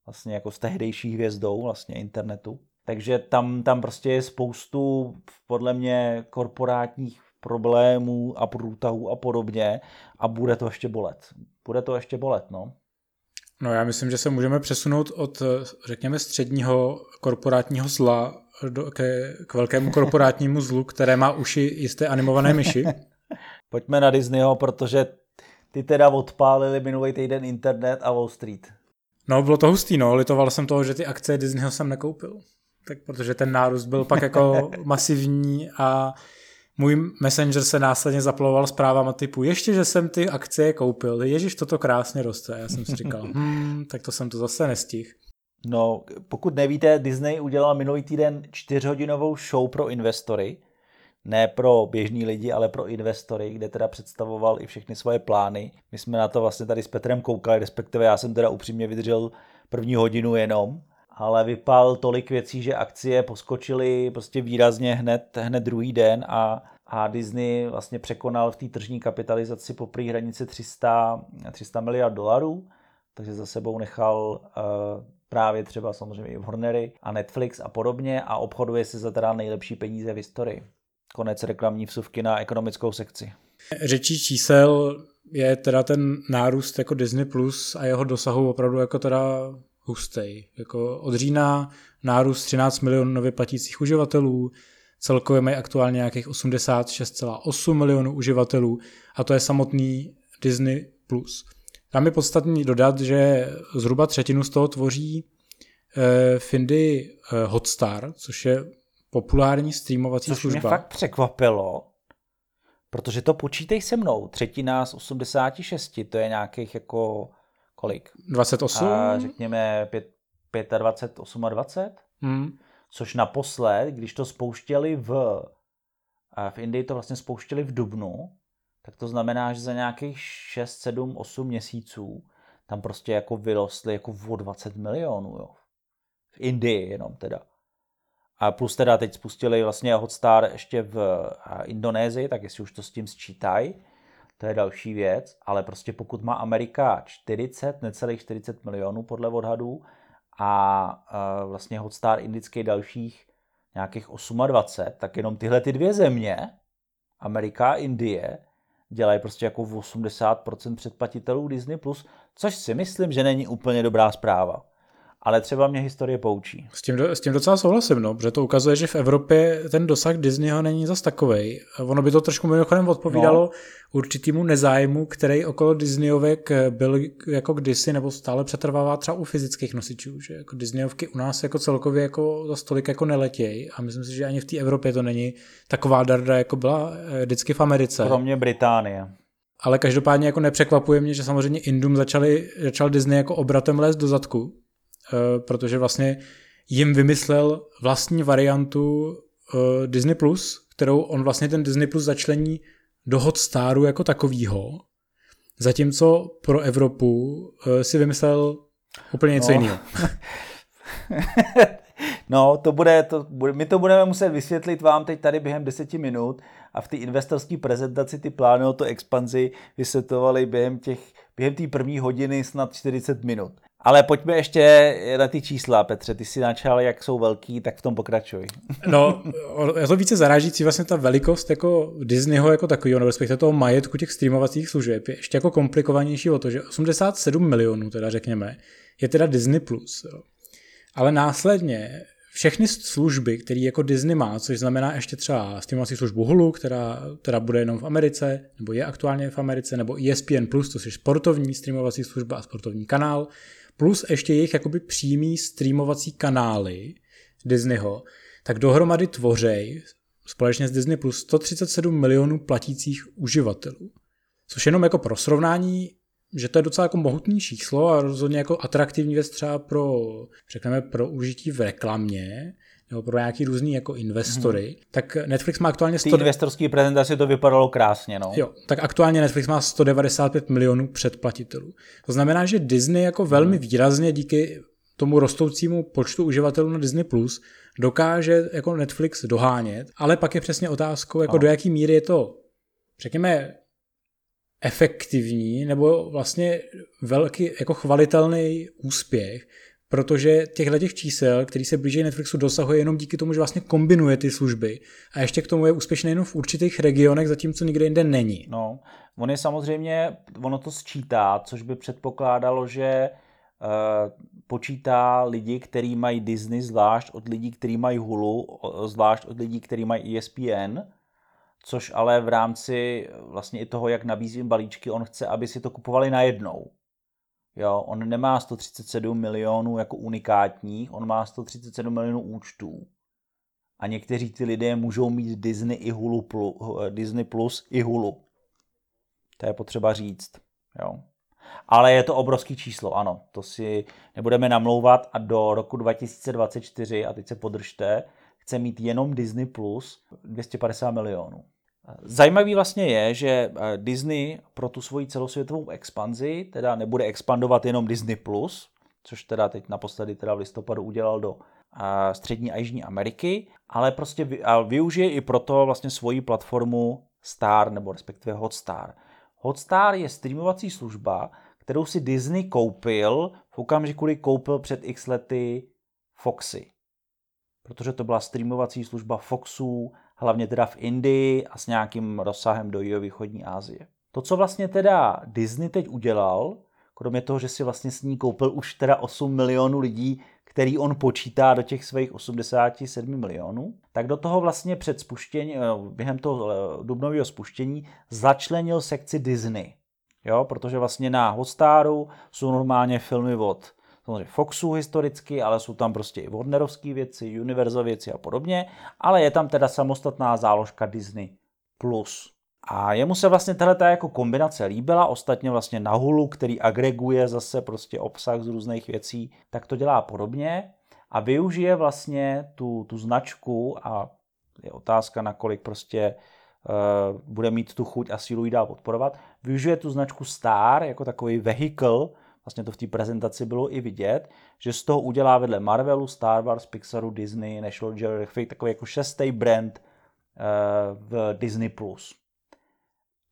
vlastně jako s tehdejší hvězdou vlastně internetu. Takže tam, tam prostě je spoustu podle mě korporátních problémů a průtahů a podobně a bude to ještě bolet. Bude to ještě bolet, no. No já myslím, že se můžeme přesunout od, řekněme, středního korporátního zla do, ke, k velkému korporátnímu zlu, které má uši jisté animované myši. Pojďme na Disneyho, protože ty teda odpálili minulý týden internet a Wall Street. No, bylo to hustý, no. Litoval jsem toho, že ty akcie Disneyho jsem nekoupil. Tak protože ten nárůst byl pak jako masivní a můj messenger se následně zaploval zprávama typu, ještě, že jsem ty akcie koupil, ježiš, toto krásně roste. Já jsem si říkal, hmm, tak to jsem to zase nestihl. No, pokud nevíte, Disney udělal minulý týden čtyřhodinovou show pro investory, ne pro běžní lidi, ale pro investory, kde teda představoval i všechny svoje plány. My jsme na to vlastně tady s Petrem koukali, respektive já jsem teda upřímně vydržel první hodinu jenom, ale vypal tolik věcí, že akcie poskočily prostě výrazně hned, hned druhý den a, a Disney vlastně překonal v té tržní kapitalizaci po hranici 300, 300 miliard dolarů, takže za sebou nechal uh, právě třeba samozřejmě i Warnery a Netflix a podobně a obchoduje se za teda nejlepší peníze v historii. Konec reklamní vsuvky na ekonomickou sekci. Řečí čísel je teda ten nárůst jako Disney Plus a jeho dosahu opravdu jako teda hustej. Jako od října nárůst 13 milionů nově platících uživatelů, celkově mají aktuálně nějakých 86,8 milionů uživatelů a to je samotný Disney+. Plus. Tam je podstatný dodat, že zhruba třetinu z toho tvoří uh, Findy uh, Hotstar, což je populární streamovací což služba. Což mě fakt překvapilo, protože to počítej se mnou, třetina z 86, to je nějakých jako kolik? 28? A řekněme 5, 25, 28? Hmm. Což naposled, když to spouštěli v, v Indii to vlastně spouštěli v Dubnu, tak to znamená, že za nějakých 6, 7, 8 měsíců tam prostě jako vyrostly jako o 20 milionů, jo. V Indii jenom teda. A plus teda teď spustili vlastně Hotstar ještě v Indonésii, tak jestli už to s tím sčítají, to je další věc, ale prostě pokud má Amerika 40, necelých 40 milionů podle odhadů a vlastně Hotstar indický dalších nějakých 28, tak jenom tyhle ty dvě země, Amerika a Indie, dělají prostě jako v 80% předplatitelů Disney+, což si myslím, že není úplně dobrá zpráva ale třeba mě historie poučí. S tím, s tím docela souhlasím, no, protože to ukazuje, že v Evropě ten dosah Disneyho není zas takovej. Ono by to trošku mimochodem odpovídalo no. určitýmu nezájmu, který okolo Disneyovek byl jako kdysi, nebo stále přetrvává třeba u fyzických nosičů, že jako Disneyovky u nás jako celkově jako za stolik jako neletějí a myslím si, že ani v té Evropě to není taková darda, jako byla eh, vždycky v Americe. Kromě Británie. Ale každopádně jako nepřekvapuje mě, že samozřejmě Indum začali, začal Disney jako obratem lézt do zadku, protože vlastně jim vymyslel vlastní variantu uh, Disney+, Plus, kterou on vlastně ten Disney Plus začlení do Hotstaru jako takovýho, zatímco pro Evropu uh, si vymyslel úplně něco no. jiného. no, to bude, to bude, my to budeme muset vysvětlit vám teď tady během deseti minut a v té investorské prezentaci ty plány o to expanzi vysvětlovali během těch během té první hodiny snad 40 minut. Ale pojďme ještě na ty čísla, Petře. Ty si načal, jak jsou velký, tak v tom pokračuj. No, je to více zarážící vlastně ta velikost jako Disneyho jako takového, nebo respektive toho majetku těch streamovacích služeb je ještě jako komplikovanější o to, že 87 milionů, teda řekněme, je teda Disney+. Plus. Jo. Ale následně všechny služby, které jako Disney má, což znamená ještě třeba streamovací službu Hulu, která, která bude jenom v Americe, nebo je aktuálně v Americe, nebo ESPN+, to je sportovní streamovací služba a sportovní kanál, plus ještě jejich jakoby přímý streamovací kanály Disneyho, tak dohromady tvořej společně s Disney Plus 137 milionů platících uživatelů. Což jenom jako pro srovnání, že to je docela jako mohutný číslo a rozhodně jako atraktivní věc třeba pro, řekneme, pro užití v reklamě, nebo pro nějaký různý jako investory, hmm. tak Netflix má aktuálně... 100... Ty investorské prezentaci to vypadalo krásně, no. Jo, tak aktuálně Netflix má 195 milionů předplatitelů. To znamená, že Disney jako velmi hmm. výrazně díky tomu rostoucímu počtu uživatelů na Disney Plus dokáže jako Netflix dohánět, ale pak je přesně otázkou, jako no. do jaký míry je to, řekněme, efektivní nebo vlastně velký, jako chvalitelný úspěch, protože těchto těch čísel, který se blíží Netflixu, dosahuje jenom díky tomu, že vlastně kombinuje ty služby a ještě k tomu je úspěšný jenom v určitých regionech, zatímco nikde jinde není. No, on je samozřejmě, ono to sčítá, což by předpokládalo, že uh, počítá lidi, kteří mají Disney zvlášť od lidí, kteří mají Hulu, zvlášť od lidí, kteří mají ESPN, což ale v rámci vlastně i toho, jak nabízím balíčky, on chce, aby si to kupovali najednou. Jo, on nemá 137 milionů jako unikátních, on má 137 milionů účtů. A někteří ty lidé můžou mít Disney, i Hulu plus, Disney Plus i Hulu. To je potřeba říct. Jo. Ale je to obrovský číslo, ano. To si nebudeme namlouvat a do roku 2024, a teď se podržte, chce mít jenom Disney Plus 250 milionů. Zajímavý vlastně je, že eh, Disney pro tu svoji celosvětovou expanzi teda nebude expandovat jenom Disney+, Plus, což teda teď naposledy teda v listopadu udělal do eh, střední a jižní Ameriky, ale prostě využije i proto vlastně svoji platformu Star nebo respektive Hotstar. Hotstar je streamovací služba, kterou si Disney koupil v okamžiku, kdy koupil před x lety Foxy. Protože to byla streamovací služba Foxů, hlavně teda v Indii a s nějakým rozsahem do jihovýchodní Asie. To, co vlastně teda Disney teď udělal, kromě toho, že si vlastně s ní koupil už teda 8 milionů lidí, který on počítá do těch svých 87 milionů, tak do toho vlastně před spuštění, eh, během toho eh, dubnového spuštění začlenil sekci Disney. Jo, protože vlastně na Hotstaru jsou normálně filmy od samozřejmě Foxu historicky, ale jsou tam prostě i Warnerovské věci, Universal věci a podobně, ale je tam teda samostatná záložka Disney+. Plus. A jemu se vlastně tahle jako kombinace líbila, ostatně vlastně na Hulu, který agreguje zase prostě obsah z různých věcí, tak to dělá podobně a využije vlastně tu, tu značku a je otázka, nakolik prostě uh, bude mít tu chuť a sílu ji dál podporovat, využije tu značku Star jako takový vehikl, vlastně to v té prezentaci bylo i vidět, že z toho udělá vedle Marvelu, Star Wars, Pixaru, Disney, National Geographic takový jako šestý brand uh, v Disney+. Plus.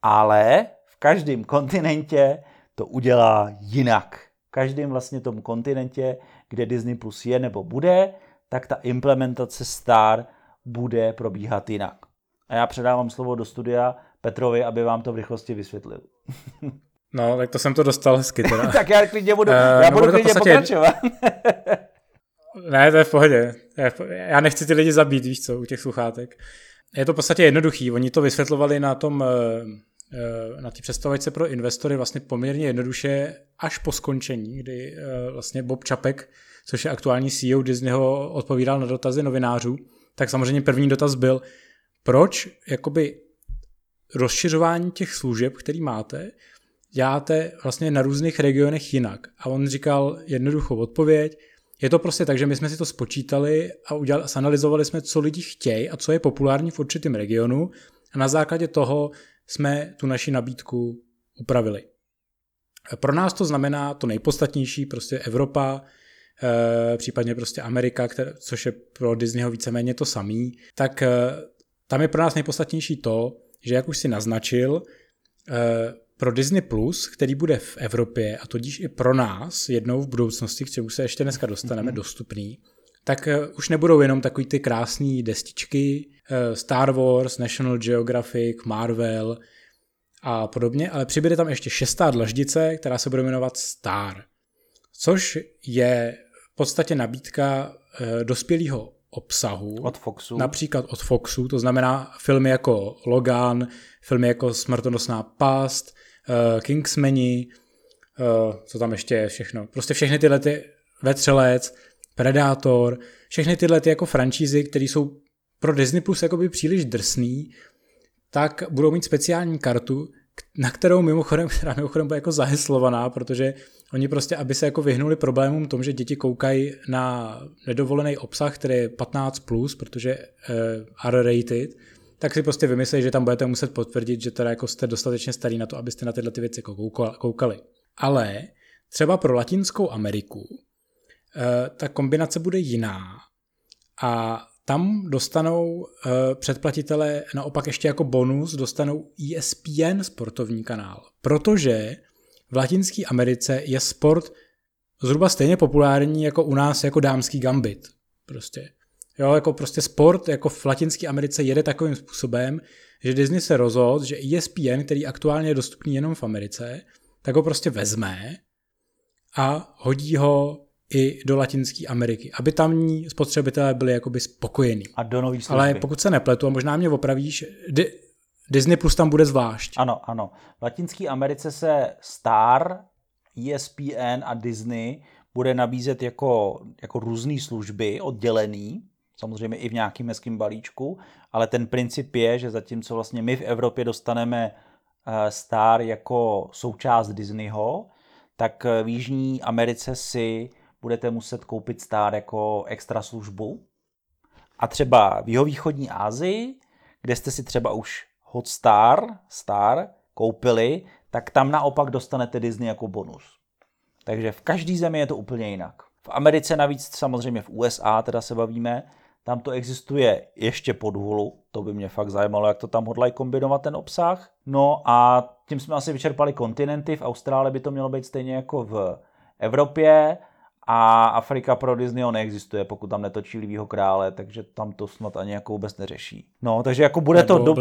Ale v každém kontinentě to udělá jinak. V každém vlastně tom kontinentě, kde Disney Plus je nebo bude, tak ta implementace Star bude probíhat jinak. A já předávám slovo do studia Petrovi, aby vám to v rychlosti vysvětlil. No, tak to jsem to dostal hezky teda. tak já klidně budu, uh, já budu klidně podstatě... pokračovat. ne, to je v pohodě. Já nechci ty lidi zabít, víš co, u těch sluchátek. Je to v podstatě jednoduchý. Oni to vysvětlovali na tom, eh, eh, na té představovačce pro investory vlastně poměrně jednoduše až po skončení, kdy vlastně Bob Čapek, což je aktuální CEO Disneyho, odpovídal na dotazy novinářů, tak samozřejmě první dotaz byl, proč jakoby rozšiřování těch služeb, který máte, děláte vlastně na různých regionech jinak. A on říkal jednoduchou odpověď, je to prostě tak, že my jsme si to spočítali a udělali, sanalizovali jsme, co lidi chtějí a co je populární v určitém regionu a na základě toho jsme tu naši nabídku upravili. Pro nás to znamená to nejpodstatnější, prostě Evropa, e, případně prostě Amerika, které, což je pro Disneyho víceméně to samý, tak e, tam je pro nás nejpodstatnější to, že jak už si naznačil, e, pro Disney+, Plus, který bude v Evropě a tudíž i pro nás jednou v budoucnosti, k čemu se ještě dneska dostaneme, mm-hmm. dostupný, tak eh, už nebudou jenom takový ty krásné destičky eh, Star Wars, National Geographic, Marvel a podobně, ale přibude tam ještě šestá dlaždice, která se bude jmenovat Star, což je v podstatě nabídka eh, dospělého obsahu. Od Foxu. Například od Foxu, to znamená filmy jako Logan, filmy jako Smrtonosná past, uh, Kingsmani, uh, co tam ještě je všechno. Prostě všechny tyhle ty Vetřelec, Predator, všechny tyhle ty jako franšízy, které jsou pro Disney Plus jakoby příliš drsný, tak budou mít speciální kartu, na kterou mimochodem, která mimochodem bude jako zaheslovaná, protože oni prostě, aby se jako vyhnuli problémům tom, že děti koukají na nedovolený obsah, který je 15+, plus, protože uh, R-rated, tak si prostě vymyslí, že tam budete muset potvrdit, že teda jako jste dostatečně starý na to, abyste na tyhle ty věci jako koukali. Ale třeba pro Latinskou Ameriku uh, ta kombinace bude jiná a tam dostanou uh, předplatitelé naopak ještě jako bonus, dostanou ESPN sportovní kanál, protože v Latinské Americe je sport zhruba stejně populární jako u nás jako dámský gambit. Prostě. Jo, jako prostě sport jako v Latinské Americe jede takovým způsobem, že Disney se rozhodl, že ESPN, který aktuálně je dostupný jenom v Americe, tak ho prostě vezme a hodí ho i do Latinské Ameriky, aby tamní spotřebitelé byli jakoby spokojení. A do nových služby. Ale pokud se nepletu, a možná mě opravíš, Di- Disney Plus tam bude zvlášť. Ano, ano. V Latinské Americe se Star, ESPN a Disney bude nabízet jako, jako různé služby oddělený, samozřejmě i v nějakým hezkým balíčku, ale ten princip je, že zatímco vlastně my v Evropě dostaneme eh, Star jako součást Disneyho, tak v Jižní Americe si budete muset koupit Star jako extra službu. A třeba v jihovýchodní Asii, kde jste si třeba už Hotstar, Star koupili, tak tam naopak dostanete Disney jako bonus. Takže v každé zemi je to úplně jinak. V Americe navíc samozřejmě v USA teda se bavíme, tam to existuje ještě pod hulu, to by mě fakt zajímalo, jak to tam hodlají kombinovat ten obsah. No a tím jsme asi vyčerpali kontinenty, v Austrálii by to mělo být stejně jako v Evropě a Afrika pro Disneyho neexistuje, pokud tam netočí Livýho krále, takže tam to snad ani jako vůbec neřeší. No, takže jako bude to, do,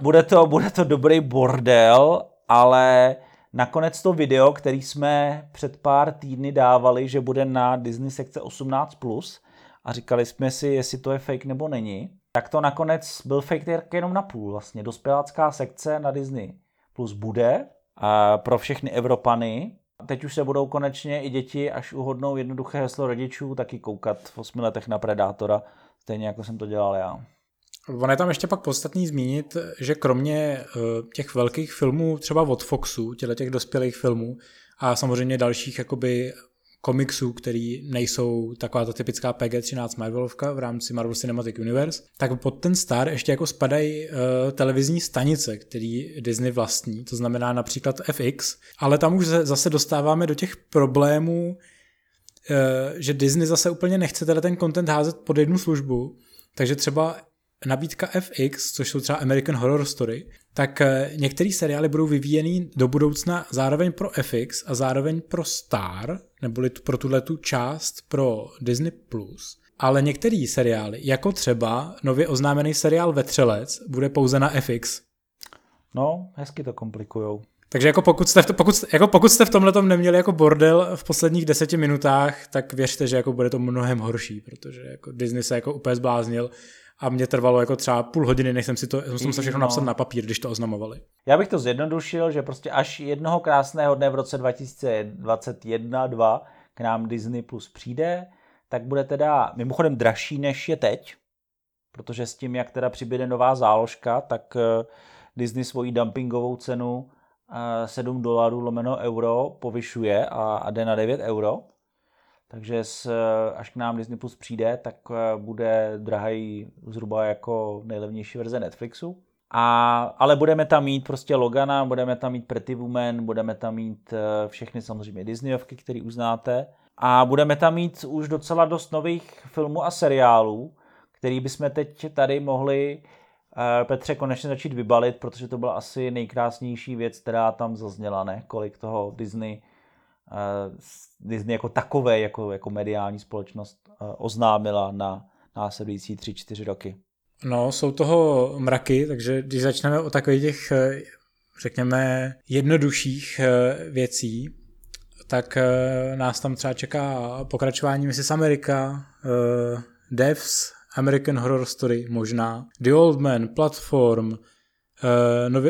bude to, bude to dobrý bordel, ale nakonec to video, který jsme před pár týdny dávali, že bude na Disney sekce 18+, a říkali jsme si, jestli to je fake nebo není, tak to nakonec byl fake jenom na půl vlastně. Dospělácká sekce na Disney Plus bude a pro všechny Evropany, Teď už se budou konečně i děti, až uhodnou jednoduché heslo rodičů, taky koukat v osmi letech na Predátora, stejně jako jsem to dělal já. Ono je tam ještě pak podstatný zmínit, že kromě eh, těch velkých filmů, třeba od Foxu, těle těch dospělých filmů a samozřejmě dalších jakoby komiksů, který nejsou taková ta typická PG-13 Marvelovka v rámci Marvel Cinematic Universe, tak pod ten star ještě jako spadají uh, televizní stanice, který Disney vlastní, to znamená například FX, ale tam už zase dostáváme do těch problémů, uh, že Disney zase úplně nechce teda ten content házet pod jednu službu, takže třeba nabídka FX, což jsou třeba American Horror Story, tak eh, některé seriály budou vyvíjeny do budoucna zároveň pro FX a zároveň pro Star, neboli pro tuhle tu část pro Disney+. Plus. Ale některé seriály, jako třeba nově oznámený seriál Vetřelec, bude pouze na FX. No, hezky to komplikujou. Takže jako pokud jste, v to, pokud, jako pokud jste v tomhle neměli jako bordel v posledních deseti minutách, tak věřte, že jako bude to mnohem horší, protože jako Disney se jako úplně zbláznil a mě trvalo jako třeba půl hodiny, než jsem si to, jsem se všechno no. napsat na papír, když to oznamovali. Já bych to zjednodušil, že prostě až jednoho krásného dne v roce 2021-2 k nám Disney Plus přijde, tak bude teda mimochodem dražší než je teď, protože s tím, jak teda přibude nová záložka, tak eh, Disney svoji dumpingovou cenu 7 eh, dolarů lomeno euro povyšuje a, a jde na 9 euro. Takže s, až k nám Disney Plus přijde, tak eh, bude drahý zhruba jako nejlevnější verze Netflixu. A, ale budeme tam mít prostě Logana, budeme tam mít Pretty Woman, budeme tam mít eh, všechny samozřejmě Disneyovky, které uznáte. A budeme tam mít už docela dost nových filmů a seriálů, který bychom teď tady mohli eh, Petře konečně začít vybalit, protože to byla asi nejkrásnější věc, která tam zazněla, ne? Kolik toho Disney Disney jako takové, jako, jako mediální společnost oznámila na následující 3-4 roky. No, jsou toho mraky, takže když začneme o takových těch, e, řekněme, jednodušších e, věcí, tak nás tam třeba čeká pokračování Mrs. America, Devs, American Horror Story možná, The Old Man, Platform,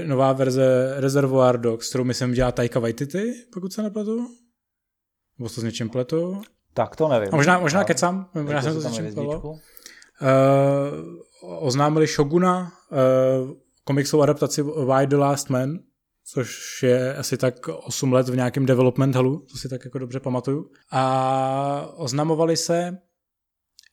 nová verze Reservoir Dogs, kterou myslím dělá Taika Waititi, pokud se nepletu. Nebo to s něčím pletu? Tak to nevím. A možná, možná kecám, možná jsem to s něčím Uh, oznámili Shoguna, uh, komiksovou adaptaci Why the Last Man, což je asi tak 8 let v nějakém development hallu, to si tak jako dobře pamatuju. A oznamovali se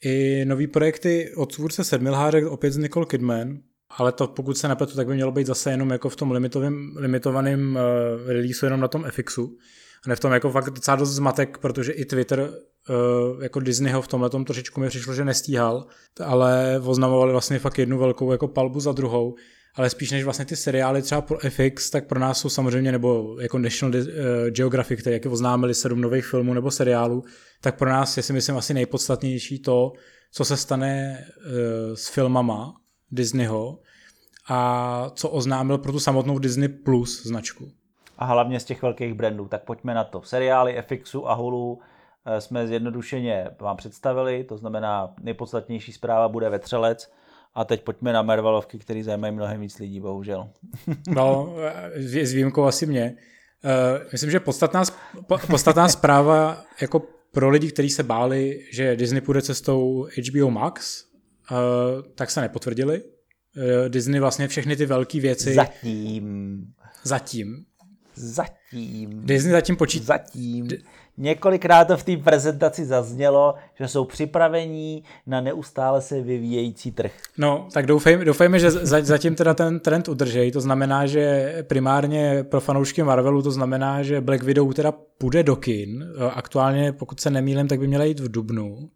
i nový projekty od tvůrce Sedmilhářek, opět z Nicole Kidman, ale to pokud se nepletu, tak by mělo být zase jenom jako v tom limitovém, limitovaném uh, releaseu jenom na tom FXu. Ne v tom jako fakt docela dost zmatek, protože i Twitter uh, jako Disneyho v tomhle tom trošičku mi přišlo, že nestíhal, ale oznamovali vlastně fakt jednu velkou jako palbu za druhou ale spíš než vlastně ty seriály třeba pro FX, tak pro nás jsou samozřejmě, nebo jako National eh, Geographic, které jako oznámili sedm nových filmů nebo seriálů, tak pro nás je si myslím asi nejpodstatnější to, co se stane uh, s filmama Disneyho a co oznámil pro tu samotnou Disney Plus značku. A hlavně z těch velkých brandů, tak pojďme na to. Seriály FXu a Hulu eh, jsme zjednodušeně vám představili, to znamená nejpodstatnější zpráva bude Vetřelec, a teď pojďme na Marvelovky, který zajímají mnohem víc lidí, bohužel. no, s výjimkou asi mě. Uh, myslím, že podstatná, podstatná zpráva jako pro lidi, kteří se báli, že Disney půjde cestou HBO Max, tak se nepotvrdili. Disney vlastně všechny ty velké věci... Zatím. Zatím. Zatím. Disney zatím počítá... Zatím. Několikrát to v té prezentaci zaznělo, že jsou připravení na neustále se vyvíjející trh. No, tak doufejme, doufejme že zatím teda ten trend udržejí. To znamená, že primárně pro fanoušky Marvelu to znamená, že Black Widow teda půjde do kin. Aktuálně, pokud se nemýlím, tak by měla jít v Dubnu.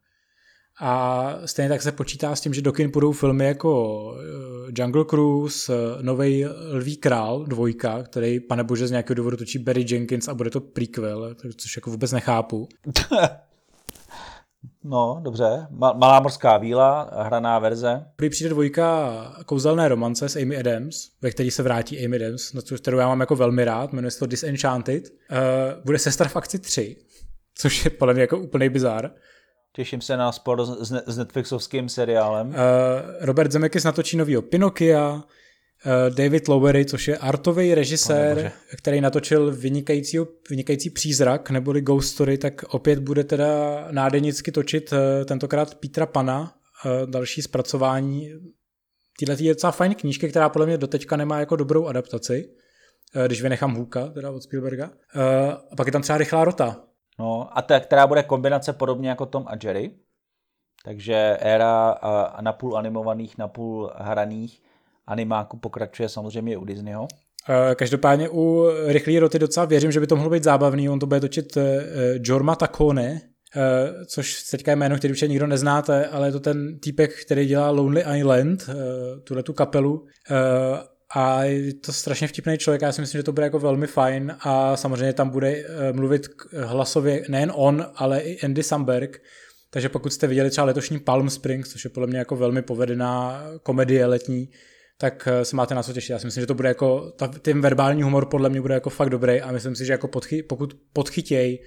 A stejně tak se počítá s tím, že do kin půjdou filmy jako eh, Jungle Cruise, eh, Nový Lví král, dvojka, který, pane bože, z nějakého důvodu točí Barry Jenkins a bude to prequel, což jako vůbec nechápu. No, dobře. Malá morská víla, hraná verze. Prý přijde dvojka kouzelné romance s Amy Adams, ve který se vrátí Amy Adams, na kterou já mám jako velmi rád, jmenuje se to Disenchanted. Uh, bude sestra v akci 3, což je podle mě jako úplný bizar. Těším se na spor s, Netflixovským seriálem. Uh, Robert Zemeckis natočí novýho Pinokia, uh, David Lowery, což je artový režisér, který natočil vynikající, vynikající přízrak, neboli Ghost Story, tak opět bude teda nádenicky točit uh, tentokrát Petra Pana, uh, další zpracování Tyhle je docela fajn knížky, která podle mě doteďka nemá jako dobrou adaptaci, když vynechám Hůka, teda od Spielberga. A pak je tam třeba Rychlá rota, No a ta, která bude kombinace podobně jako Tom a Jerry. Takže éra napůl animovaných, napůl hraných animáků pokračuje samozřejmě u Disneyho. Každopádně u Rychlý roty docela věřím, že by to mohlo být zábavný. On to bude točit uh, Jorma Takone, uh, což teďka je jméno, který určitě nikdo neznáte, ale je to ten týpek, který dělá Lonely Island, uh, tuhle tu kapelu. A je to strašně vtipný člověk, já si myslím, že to bude jako velmi fajn a samozřejmě tam bude eh, mluvit hlasově nejen on, ale i Andy Samberg, takže pokud jste viděli třeba letošní Palm Springs, což je podle mě jako velmi povedená komedie letní, tak eh, se máte na co těšit. Já si myslím, že to bude jako, ten verbální humor podle mě bude jako fakt dobrý a myslím si, že jako podchy, pokud podchytěj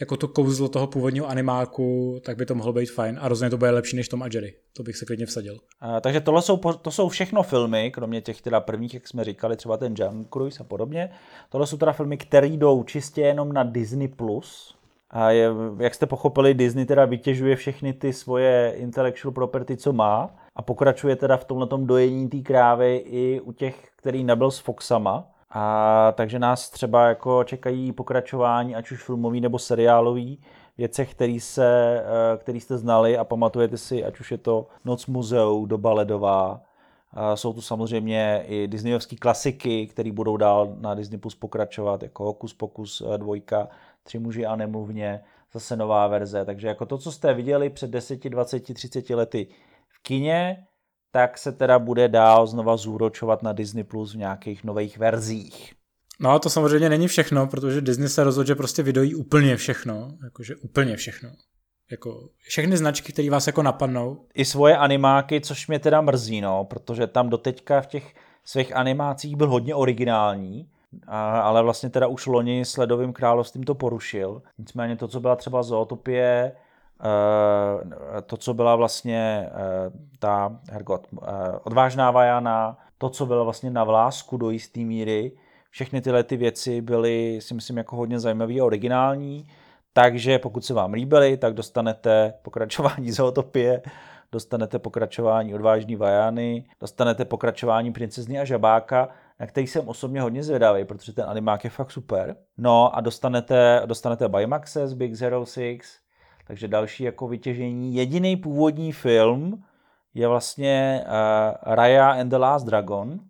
jako to kouzlo toho původního animáku, tak by to mohlo být fajn a rozhodně to bude lepší než Tom a Jerry. To bych se klidně vsadil. A, takže tohle jsou, to jsou všechno filmy, kromě těch teda prvních, jak jsme říkali, třeba ten Jungle Cruise a podobně. Tohle jsou teda filmy, které jdou čistě jenom na Disney+. Plus. A je, jak jste pochopili, Disney teda vytěžuje všechny ty svoje intellectual property, co má a pokračuje teda v tomhle dojení té krávy i u těch, který nebyl s Foxama. A takže nás třeba jako čekají pokračování, ať už filmový nebo seriálový, věcech, který, se, eh, který jste znali a pamatujete si, ať už je to Noc muzeu, Doba ledová, jsou tu samozřejmě i Disneyovské klasiky, které budou dál na Disney Plus pokračovat, jako Hokus Pokus eh, dvojka, Tři muži a nemluvně, zase nová verze. Takže jako to, co jste viděli před 10, 20, 30 lety v kině, tak se teda bude dál znova zúročovat na Disney Plus v nějakých nových verzích. No a to samozřejmě není všechno, protože Disney se rozhodl, že prostě vydojí úplně všechno, jakože úplně všechno. Jako všechny značky, které vás jako napadnou. I svoje animáky, což mě teda mrzí, no, protože tam doteďka v těch svých animácích byl hodně originální, a, ale vlastně teda už loni s Ledovým královstvím to porušil. Nicméně to, co byla třeba Zootopie, to, co byla vlastně eh, ta hergot, eh, odvážná vajana, to, co bylo vlastně na vlásku do jisté míry, všechny tyhle ty věci byly, si myslím, jako hodně zajímavé a originální, takže pokud se vám líbily, tak dostanete pokračování Zootopie, dostanete pokračování Odvážný Vajány, dostanete pokračování Princezny a žabáka, na který jsem osobně hodně zvědavý, protože ten animák je fakt super. No a dostanete, dostanete Baymaxes, Big Zero Six, takže další jako vytěžení. Jediný původní film je vlastně uh, Raya and the Last Dragon,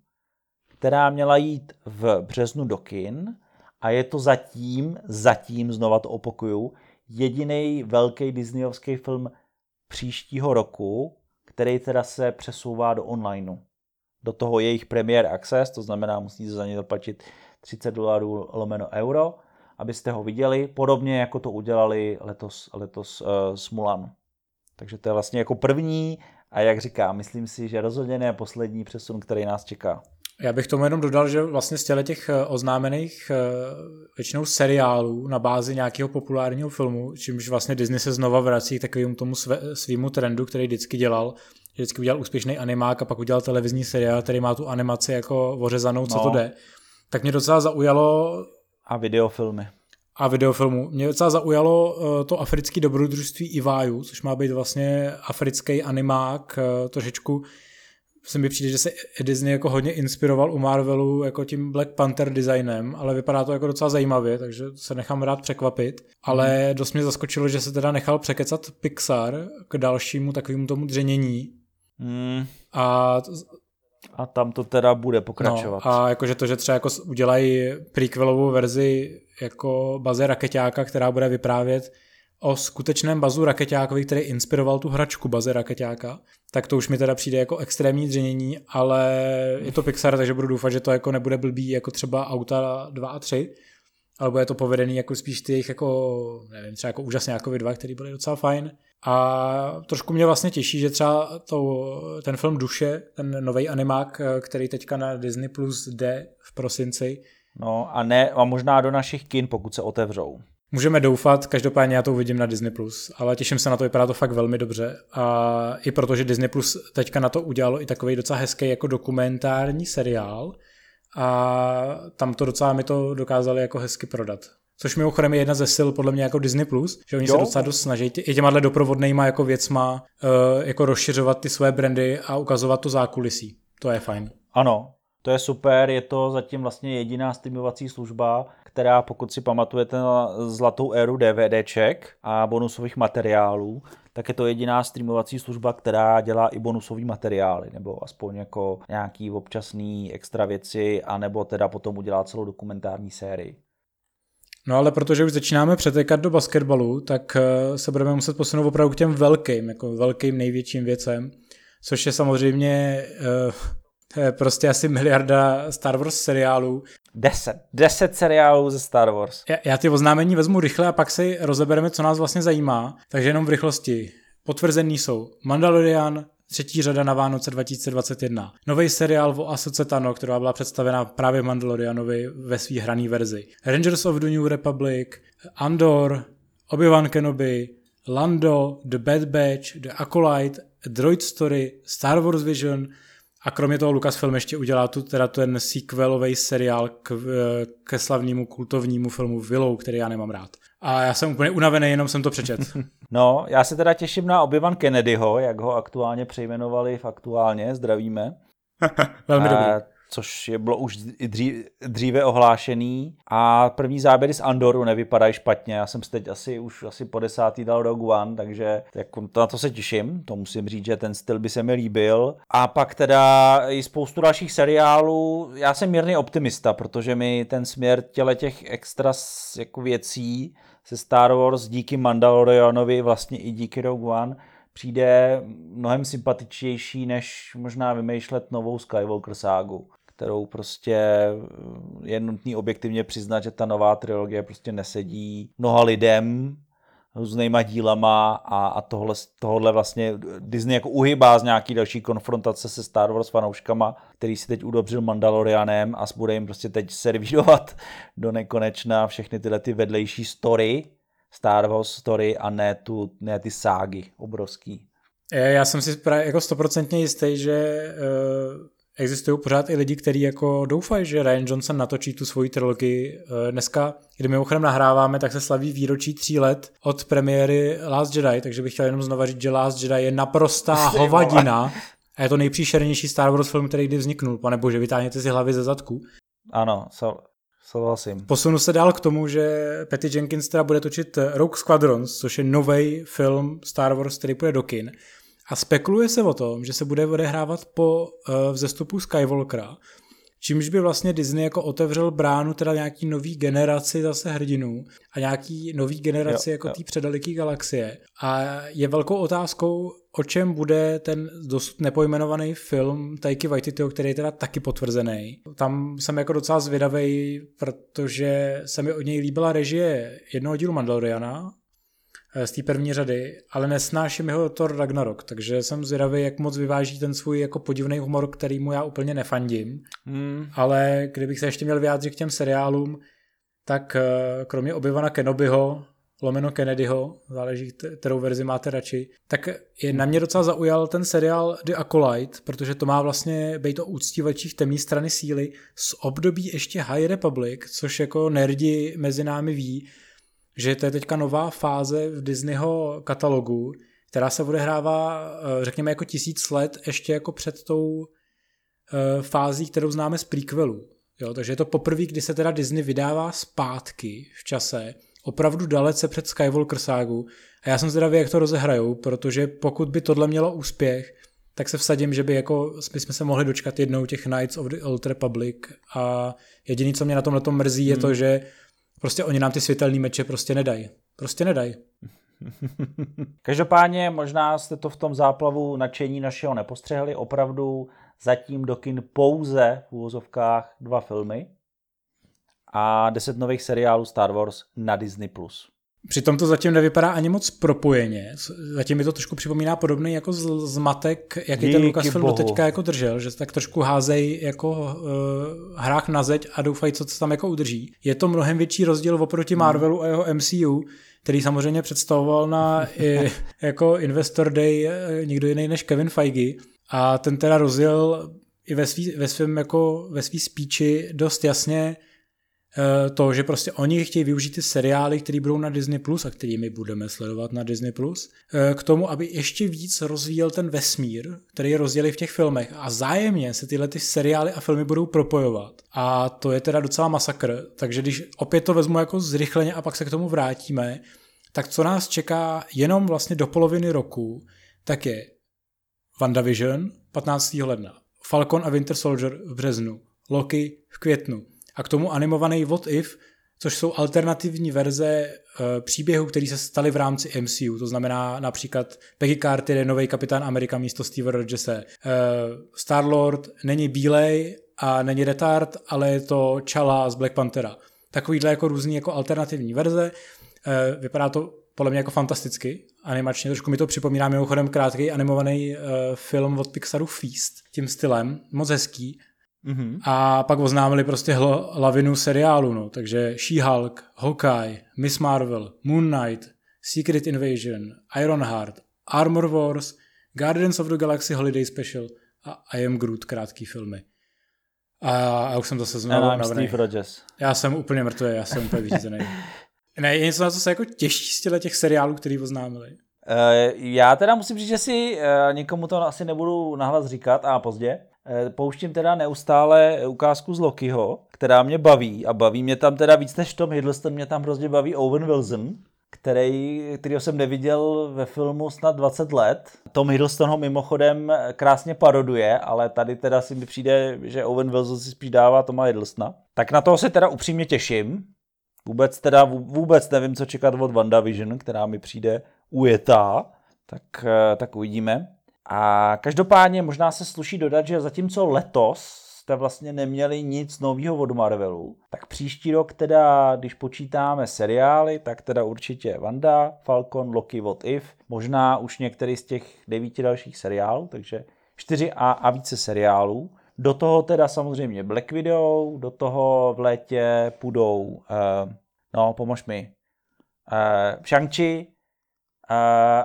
která měla jít v březnu do kin a je to zatím, zatím, znova to opakuju, jediný velký disneyovský film příštího roku, který teda se přesouvá do onlineu. Do toho jejich Premier Access, to znamená, musíte za ně zaplatit 30 dolarů lomeno euro, abyste ho viděli, podobně jako to udělali letos, letos uh, s Mulan. Takže to je vlastně jako první a jak říkám, myslím si, že rozhodně ne poslední přesun, který nás čeká. Já bych tomu jenom dodal, že vlastně z těch eh, oznámených eh, většinou seriálů na bázi nějakého populárního filmu, čímž vlastně Disney se znova vrací k takovému tomu svýmu trendu, který vždycky dělal, vždycky udělal úspěšný animák a pak udělal televizní seriál, který má tu animaci jako ořezanou, co no. to jde. Tak mě docela zaujalo... A videofilmy. A videofilmu. Mě docela zaujalo eh, to africké dobrodružství Iváju, což má být vlastně africký animák, trošičku se mi přijde, že se Disney jako hodně inspiroval u Marvelu jako tím Black Panther designem, ale vypadá to jako docela zajímavě, takže se nechám rád překvapit. Ale mm. dost mě zaskočilo, že se teda nechal překecat Pixar k dalšímu takovému tomu dřenění. Mm. A a tam to teda bude pokračovat. No, a jakože to, že třeba jako udělají prequelovou verzi jako baze raketáka, která bude vyprávět o skutečném bazu raketákovi, který inspiroval tu hračku baze raketáka, tak to už mi teda přijde jako extrémní dřenění, ale je to Pixar, takže budu doufat, že to jako nebude blbý jako třeba auta 2 a 3, ale bude to povedený jako spíš ty jako, nevím, třeba jako úžasně jako dva, který byly docela fajn. A trošku mě vlastně těší, že třeba to, ten film Duše, ten nový animák, který teďka na Disney Plus jde v prosinci. No a ne, a možná do našich kin, pokud se otevřou. Můžeme doufat, každopádně já to uvidím na Disney+, Plus, ale těším se na to, vypadá to fakt velmi dobře. A i protože Disney Plus teďka na to udělalo i takový docela hezký jako dokumentární seriál a tam to docela mi to dokázali jako hezky prodat. Což mimochodem je jedna ze sil podle mě jako Disney+, Plus, že oni jo. se docela dost snaží i těma doprovodnýma jako věcma uh, jako rozšiřovat ty své brandy a ukazovat to zákulisí. To je fajn. Ano, to je super, je to zatím vlastně jediná streamovací služba, která, pokud si pamatujete na zlatou éru DVDček a bonusových materiálů, tak je to jediná streamovací služba, která dělá i bonusové materiály, nebo aspoň jako nějaký občasný extra věci, anebo teda potom udělá celou dokumentární sérii. No ale protože už začínáme přetékat do basketbalu, tak eh, se budeme muset posunout opravdu k těm velkým, jako velkým největším věcem, což je samozřejmě to je prostě asi miliarda Star Wars seriálů. Deset. Deset seriálů ze Star Wars. Já, já ty oznámení vezmu rychle a pak si rozebereme, co nás vlastně zajímá. Takže jenom v rychlosti. Potvrzený jsou Mandalorian, třetí řada na Vánoce 2021. Nový seriál o Ahsoce Tano, která byla představena právě Mandalorianovi ve své hrané verzi. Rangers of the New Republic, Andor, Obi-Wan Kenobi, Lando, The Bad Batch, The Acolyte, Droid Story, Star Wars Vision, a kromě toho Lucasfilm ještě udělá tu, teda ten sequelový seriál k, ke slavnému kultovnímu filmu Willow, který já nemám rád. A já jsem úplně unavený, jenom jsem to přečet. No, já se teda těším na Obi-Wan Kennedyho, jak ho aktuálně přejmenovali v aktuálně, zdravíme. Velmi dobrý což je bylo už dříve ohlášený. A první záběry z Andoru nevypadají špatně. Já jsem si teď asi už asi po desátý dal Rogue One, takže jako na to se těším. To musím říct, že ten styl by se mi líbil. A pak teda i spoustu dalších seriálů. Já jsem mírný optimista, protože mi ten směr těle těch extra jako věcí se Star Wars díky Mandalorianovi, vlastně i díky Rogue One, přijde mnohem sympatičnější, než možná vymýšlet novou Skywalker ságu kterou prostě je nutný objektivně přiznat, že ta nová trilogie prostě nesedí mnoha lidem různýma dílama a, a tohle, tohle vlastně Disney jako uhybá z nějaký další konfrontace se Star Wars fanouškama, který si teď udobřil Mandalorianem a bude jim prostě teď servírovat do nekonečna všechny tyhle ty vedlejší story, Star Wars story a ne, tu, ne ty ságy obrovský. Já jsem si právě jako stoprocentně jistý, že uh existují pořád i lidi, kteří jako doufají, že Ryan Johnson natočí tu svoji trilogii. Eh, dneska, kdy mimochodem nahráváme, tak se slaví výročí tří let od premiéry Last Jedi, takže bych chtěl jenom znova říct, že Last Jedi je naprostá hovadina a je to nejpříšernější Star Wars film, který kdy vzniknul. Pane bože, vytáhněte si hlavy ze zadku. Ano, souhlasím. Posunu se dál k tomu, že Patty Jenkins teda bude točit Rogue Squadrons, což je nový film Star Wars, který půjde do kin. A spekuluje se o tom, že se bude odehrávat po uh, vzestupu Skywalkera, čímž by vlastně Disney jako otevřel bránu teda nějaký nový generaci zase hrdinů a nějaký nový generaci jo, jako té předaliký galaxie. A je velkou otázkou, o čem bude ten dosud nepojmenovaný film Taiki Waititiho, který je teda taky potvrzený. Tam jsem jako docela zvědavý, protože se mi od něj líbila režie jednoho dílu Mandaloriana, z té první řady, ale nesnáším jeho Thor Ragnarok, takže jsem zvědavý, jak moc vyváží ten svůj jako podivný humor, který mu já úplně nefandím. Hmm. Ale kdybych se ještě měl vyjádřit k těm seriálům, tak eh, kromě obyvana Kenobiho, lomeno Kennedyho, záleží, kterou verzi máte radši, tak je na mě docela zaujal ten seriál The Acolyte, protože to má vlastně být o úctívačích temné strany síly z období ještě High Republic, což jako nerdi mezi námi ví, že to je teďka nová fáze v Disneyho katalogu, která se odehrává, eh, řekněme, jako tisíc let ještě jako před tou eh, fází, kterou známe z prequelu. Jo, takže je to poprvé, kdy se teda Disney vydává zpátky v čase, opravdu dalece před Skywalker ságu. A já jsem zvědavý, jak to rozehrajou, protože pokud by tohle mělo úspěch, tak se vsadím, že by jako, my jsme se mohli dočkat jednou těch Knights of the Old Republic a jediný, co mě na tomhle mrzí, je hmm. to, že Prostě oni nám ty světelné meče prostě nedají. Prostě nedají. Každopádně možná jste to v tom záplavu nadšení našeho nepostřehli. Opravdu zatím do kin pouze v úvozovkách dva filmy a deset nových seriálů Star Wars na Disney+. Přitom to zatím nevypadá ani moc propojeně. Zatím mi to trošku připomíná podobný jako zmatek, jaký Díky ten Lucasfilm do teďka jako držel, že tak trošku házej jako uh, hrách na zeď a doufají, co se tam jako udrží. Je to mnohem větší rozdíl oproti Marvelu a jeho MCU, který samozřejmě představoval na i, jako Investor Day eh, nikdo jiný než Kevin Feige. A ten teda rozjel i ve, svý, ve svém jako ve svý speechi dost jasně to, že prostě oni chtějí využít ty seriály, které budou na Disney Plus a kterými budeme sledovat na Disney Plus, eh, k tomu, aby ještě víc rozvíjel ten vesmír, který je rozdělí v těch filmech a zájemně se tyhle ty seriály a filmy budou propojovat. A to je teda docela masakr, takže když opět to vezmu jako zrychleně a pak se k tomu vrátíme, tak co nás čeká jenom vlastně do poloviny roku, tak je WandaVision 15. ledna, Falcon a Winter Soldier v březnu, Loki v květnu, a k tomu animovaný What If, což jsou alternativní verze uh, příběhů, které se staly v rámci MCU. To znamená například Peggy Carter je nový kapitán Amerika místo Steve Rogerse. Uh, Star-Lord není bílej a není retard, ale je to Chala z Black Panthera. Takovýhle jako různý jako alternativní verze. Uh, vypadá to podle mě jako fantasticky animačně. Trošku mi to připomíná mimochodem krátký animovaný uh, film od Pixaru Feast tím stylem. Moc hezký. Mm-hmm. A pak oznámili prostě hlo, lavinu seriálu, no. takže She-Hulk, Hawkeye, Miss Marvel, Moon Knight, Secret Invasion, Ironheart, Armor Wars, Guardians of the Galaxy Holiday Special a I Am Groot krátký filmy. A já už jsem zase znovu navený. Steve Rogers. Já jsem úplně mrtvý, já jsem úplně vyřízený. ne, je něco na co se jako těší z těch seriálů, který oznámili. Uh, já teda musím říct, že si uh, někomu to asi nebudu nahlas říkat a pozdě, Eh, pouštím teda neustále ukázku z Lokiho, která mě baví a baví mě tam teda víc než Tom Hiddleston, mě tam hrozně baví Owen Wilson, který, kterýho jsem neviděl ve filmu snad 20 let. Tom Hiddleston ho mimochodem krásně paroduje, ale tady teda si mi přijde, že Owen Wilson si spíš dává Toma Hiddlestona. Tak na toho se teda upřímně těším. Vůbec teda vůbec nevím, co čekat od WandaVision, která mi přijde ujetá. Tak, eh, tak uvidíme. A každopádně možná se sluší dodat, že zatímco letos jste vlastně neměli nic nového od Marvelu, tak příští rok teda, když počítáme seriály, tak teda určitě Wanda, Falcon, Loki, What If, možná už některý z těch devíti dalších seriálů, takže čtyři a, a více seriálů. Do toho teda samozřejmě Black Widow, do toho v létě půjdou, uh, no pomož mi, uh, Shang-Chi uh,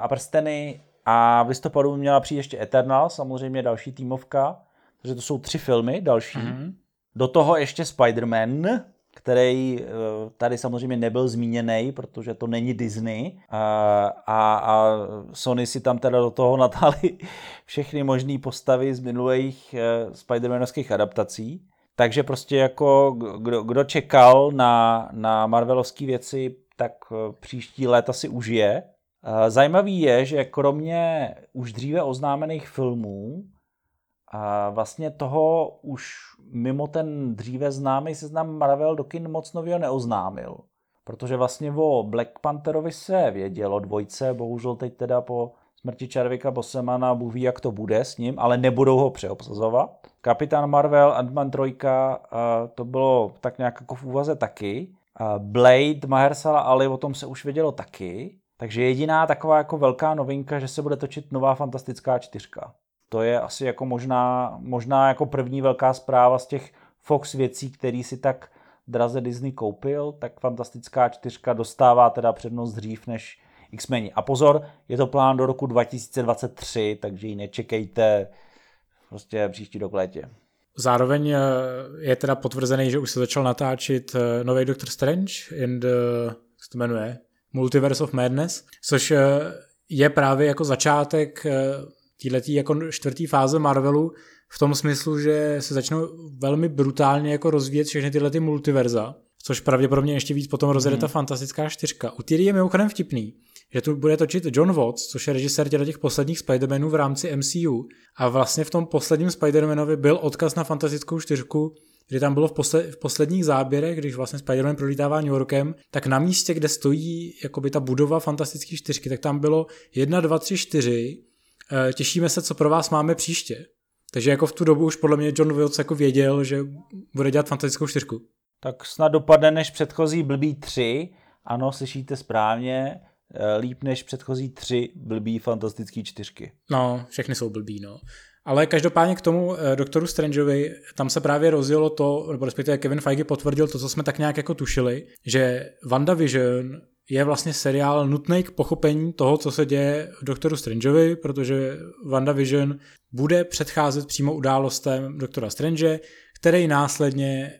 a prsteny a v listopadu měla přijít ještě Eternal, samozřejmě další týmovka. takže to jsou tři filmy další. Mm-hmm. Do toho ještě Spider-Man, který eh, tady samozřejmě nebyl zmíněný, protože to není Disney a, a, a Sony si tam teda do toho natáhli všechny možné postavy z minulých uh, Spider-Manovských adaptací. Takže prostě jako kdo, kdo čekal na, na Marvelovské věci, tak eh, příští léta si užije. Zajímavý je, že kromě už dříve oznámených filmů, a vlastně toho už mimo ten dříve známý seznam Marvel do kin moc nového neoznámil. Protože vlastně o Black Pantherovi se vědělo dvojce, bohužel teď teda po smrti Čarvika Bosemana Bůh ví, jak to bude s ním, ale nebudou ho přeobsazovat. Kapitán Marvel, Ant-Man 3, to bylo tak nějak jako v úvaze taky. Blade, Mahershala Ali, o tom se už vědělo taky. Takže jediná taková jako velká novinka, že se bude točit nová fantastická čtyřka. To je asi jako možná, možná jako první velká zpráva z těch Fox věcí, který si tak draze Disney koupil, tak Fantastická čtyřka dostává teda přednost dřív než X-meni. A pozor, je to plán do roku 2023, takže ji nečekejte prostě příští rok létě. Zároveň eh, je teda potvrzený, že už se začal natáčet eh, nový Doctor Strange in the, jak se to jmenuje, Multiverse of Madness, což eh, je právě jako začátek této jako čtvrtý fáze Marvelu v tom smyslu, že se začnou velmi brutálně jako rozvíjet všechny tyhle ty multiverza, což pravděpodobně ještě víc potom rozjede hmm. ta fantastická čtyřka. U Týry je mimochodem vtipný, že tu bude točit John Watts, což je režisér těch posledních Spider-Manů v rámci MCU. A vlastně v tom posledním Spider-Manovi byl odkaz na fantastickou čtyřku, kdy tam bylo v, posled, v posledních záběrech, když vlastně Spider-Man prolítává New Yorkem, tak na místě, kde stojí jakoby ta budova fantastické čtyřky, tak tam bylo 1, 2, 3, 4 Eh, těšíme se, co pro vás máme příště. Takže jako v tu dobu už podle mě John Wills jako věděl, že bude dělat fantastickou čtyřku. Tak snad dopadne než předchozí blbý tři. Ano, slyšíte správně. Eh, líp než předchozí tři blbý fantastický čtyřky. No, všechny jsou blbý, no. Ale každopádně k tomu eh, doktoru Strangeovi, tam se právě rozjelo to, nebo respektive Kevin Feige potvrdil to, co jsme tak nějak jako tušili, že WandaVision je vlastně seriál nutný k pochopení toho, co se děje v Doktoru Strangeovi, protože WandaVision bude předcházet přímo událostem Doktora Strange, který následně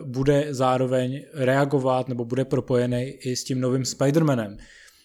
uh, bude zároveň reagovat nebo bude propojený i s tím novým Spider-Manem.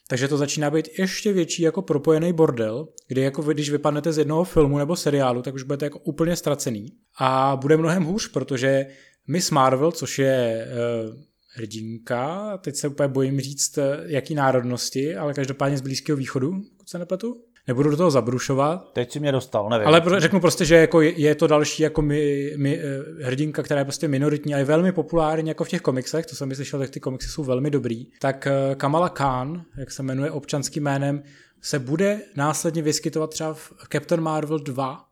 Takže to začíná být ještě větší jako propojený bordel, kdy jako vy, když vypadnete z jednoho filmu nebo seriálu, tak už budete jako úplně ztracený. A bude mnohem hůř, protože Miss Marvel, což je uh, hrdinka, teď se úplně bojím říct, eh, jaký národnosti, ale každopádně z Blízkého východu, pokud se nepletu. Nebudu do toho zabrušovat. Teď si mě dostal, nevím. Ale řeknu prostě, že jako je, to další jako mi, mi, eh, hrdinka, která je prostě minoritní a je velmi populární jako v těch komiksech, to jsem mi slyšel, tak ty komiksy jsou velmi dobrý. Tak eh, Kamala Khan, jak se jmenuje občanským jménem, se bude následně vyskytovat třeba v Captain Marvel 2,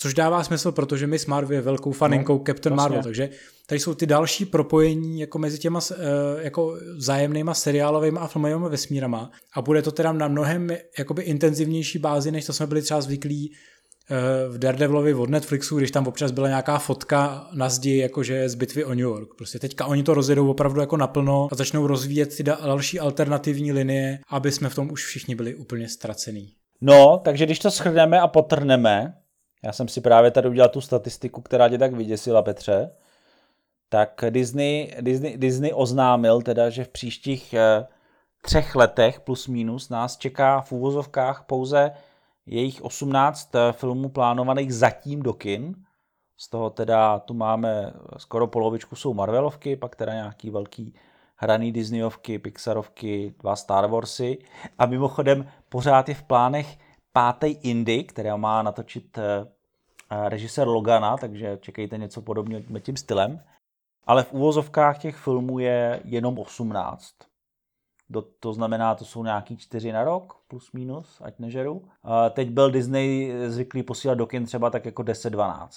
Což dává smysl, protože Miss Marvel je velkou faninkou no, Captain vlastně. Marvel, takže tady jsou ty další propojení jako mezi těma uh, jako vzájemnýma seriálovými a filmovými vesmírama a bude to teda na mnohem jakoby intenzivnější bázi, než to jsme byli třeba zvyklí uh, v Daredevilovi od Netflixu, když tam občas byla nějaká fotka na zdi, jakože z bitvy o New York. Prostě teďka oni to rozjedou opravdu jako naplno a začnou rozvíjet ty další alternativní linie, aby jsme v tom už všichni byli úplně ztracení. No, takže když to shrneme a potrhneme, já jsem si právě tady udělal tu statistiku, která tě tak vyděsila, Petře. Tak Disney, Disney, Disney oznámil teda, že v příštích eh, třech letech plus minus nás čeká v úvozovkách pouze jejich 18 eh, filmů plánovaných zatím do kin. Z toho teda tu máme skoro polovičku jsou Marvelovky, pak teda nějaký velký hraný Disneyovky, Pixarovky, dva Star Warsy. A mimochodem pořád je v plánech pátý Indy, který má natočit eh, režisér Logana, takže čekejte něco podobně tím stylem. Ale v úvozovkách těch filmů je jenom 18. Do, to znamená, to jsou nějaký čtyři na rok, plus minus, ať nežeru. A teď byl Disney zvyklý posílat do kin třeba tak jako 10-12.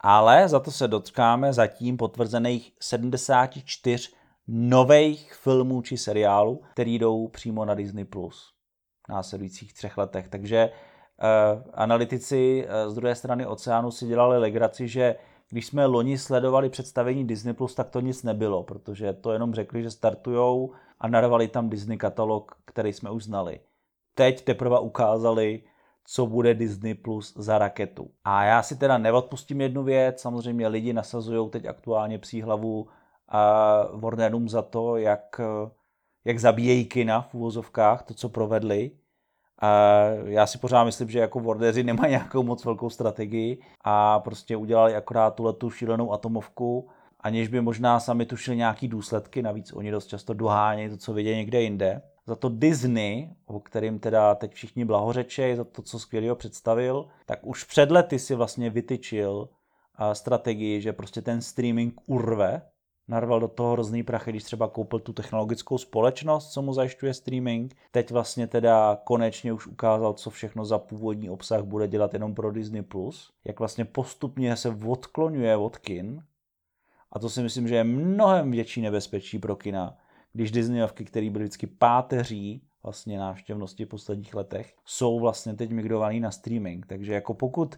Ale za to se dočkáme zatím potvrzených 74 nových filmů či seriálů, které jdou přímo na Disney+. Plus následujících třech letech. Takže uh, analytici uh, z druhé strany oceánu si dělali legraci, že když jsme loni sledovali představení Disney+, tak to nic nebylo, protože to jenom řekli, že startujou a narvali tam Disney katalog, který jsme už znali. Teď teprve ukázali, co bude Disney Plus za raketu. A já si teda neodpustím jednu věc, samozřejmě lidi nasazují teď aktuálně psí hlavu a Warnerům za to, jak, jak zabíjejí kina v úvozovkách, to, co provedli. A já si pořád myslím, že jako Warneri nemají nějakou moc velkou strategii a prostě udělali akorát tuhle tu šílenou atomovku, aniž by možná sami tušili nějaký důsledky, navíc oni dost často dohánějí to, co vidějí někde jinde. Za to Disney, o kterým teda teď všichni blahořečejí, za to, co skvělého představil, tak už před lety si vlastně vytyčil strategii, že prostě ten streaming urve, narval do toho hrozný prachy, když třeba koupil tu technologickou společnost, co mu zajišťuje streaming. Teď vlastně teda konečně už ukázal, co všechno za původní obsah bude dělat jenom pro Disney+. Jak vlastně postupně se odklonuje od kin. A to si myslím, že je mnohem větší nebezpečí pro kina, když Disneyovky, které byly vždycky páteří vlastně návštěvnosti v posledních letech, jsou vlastně teď migrovaný na streaming. Takže jako pokud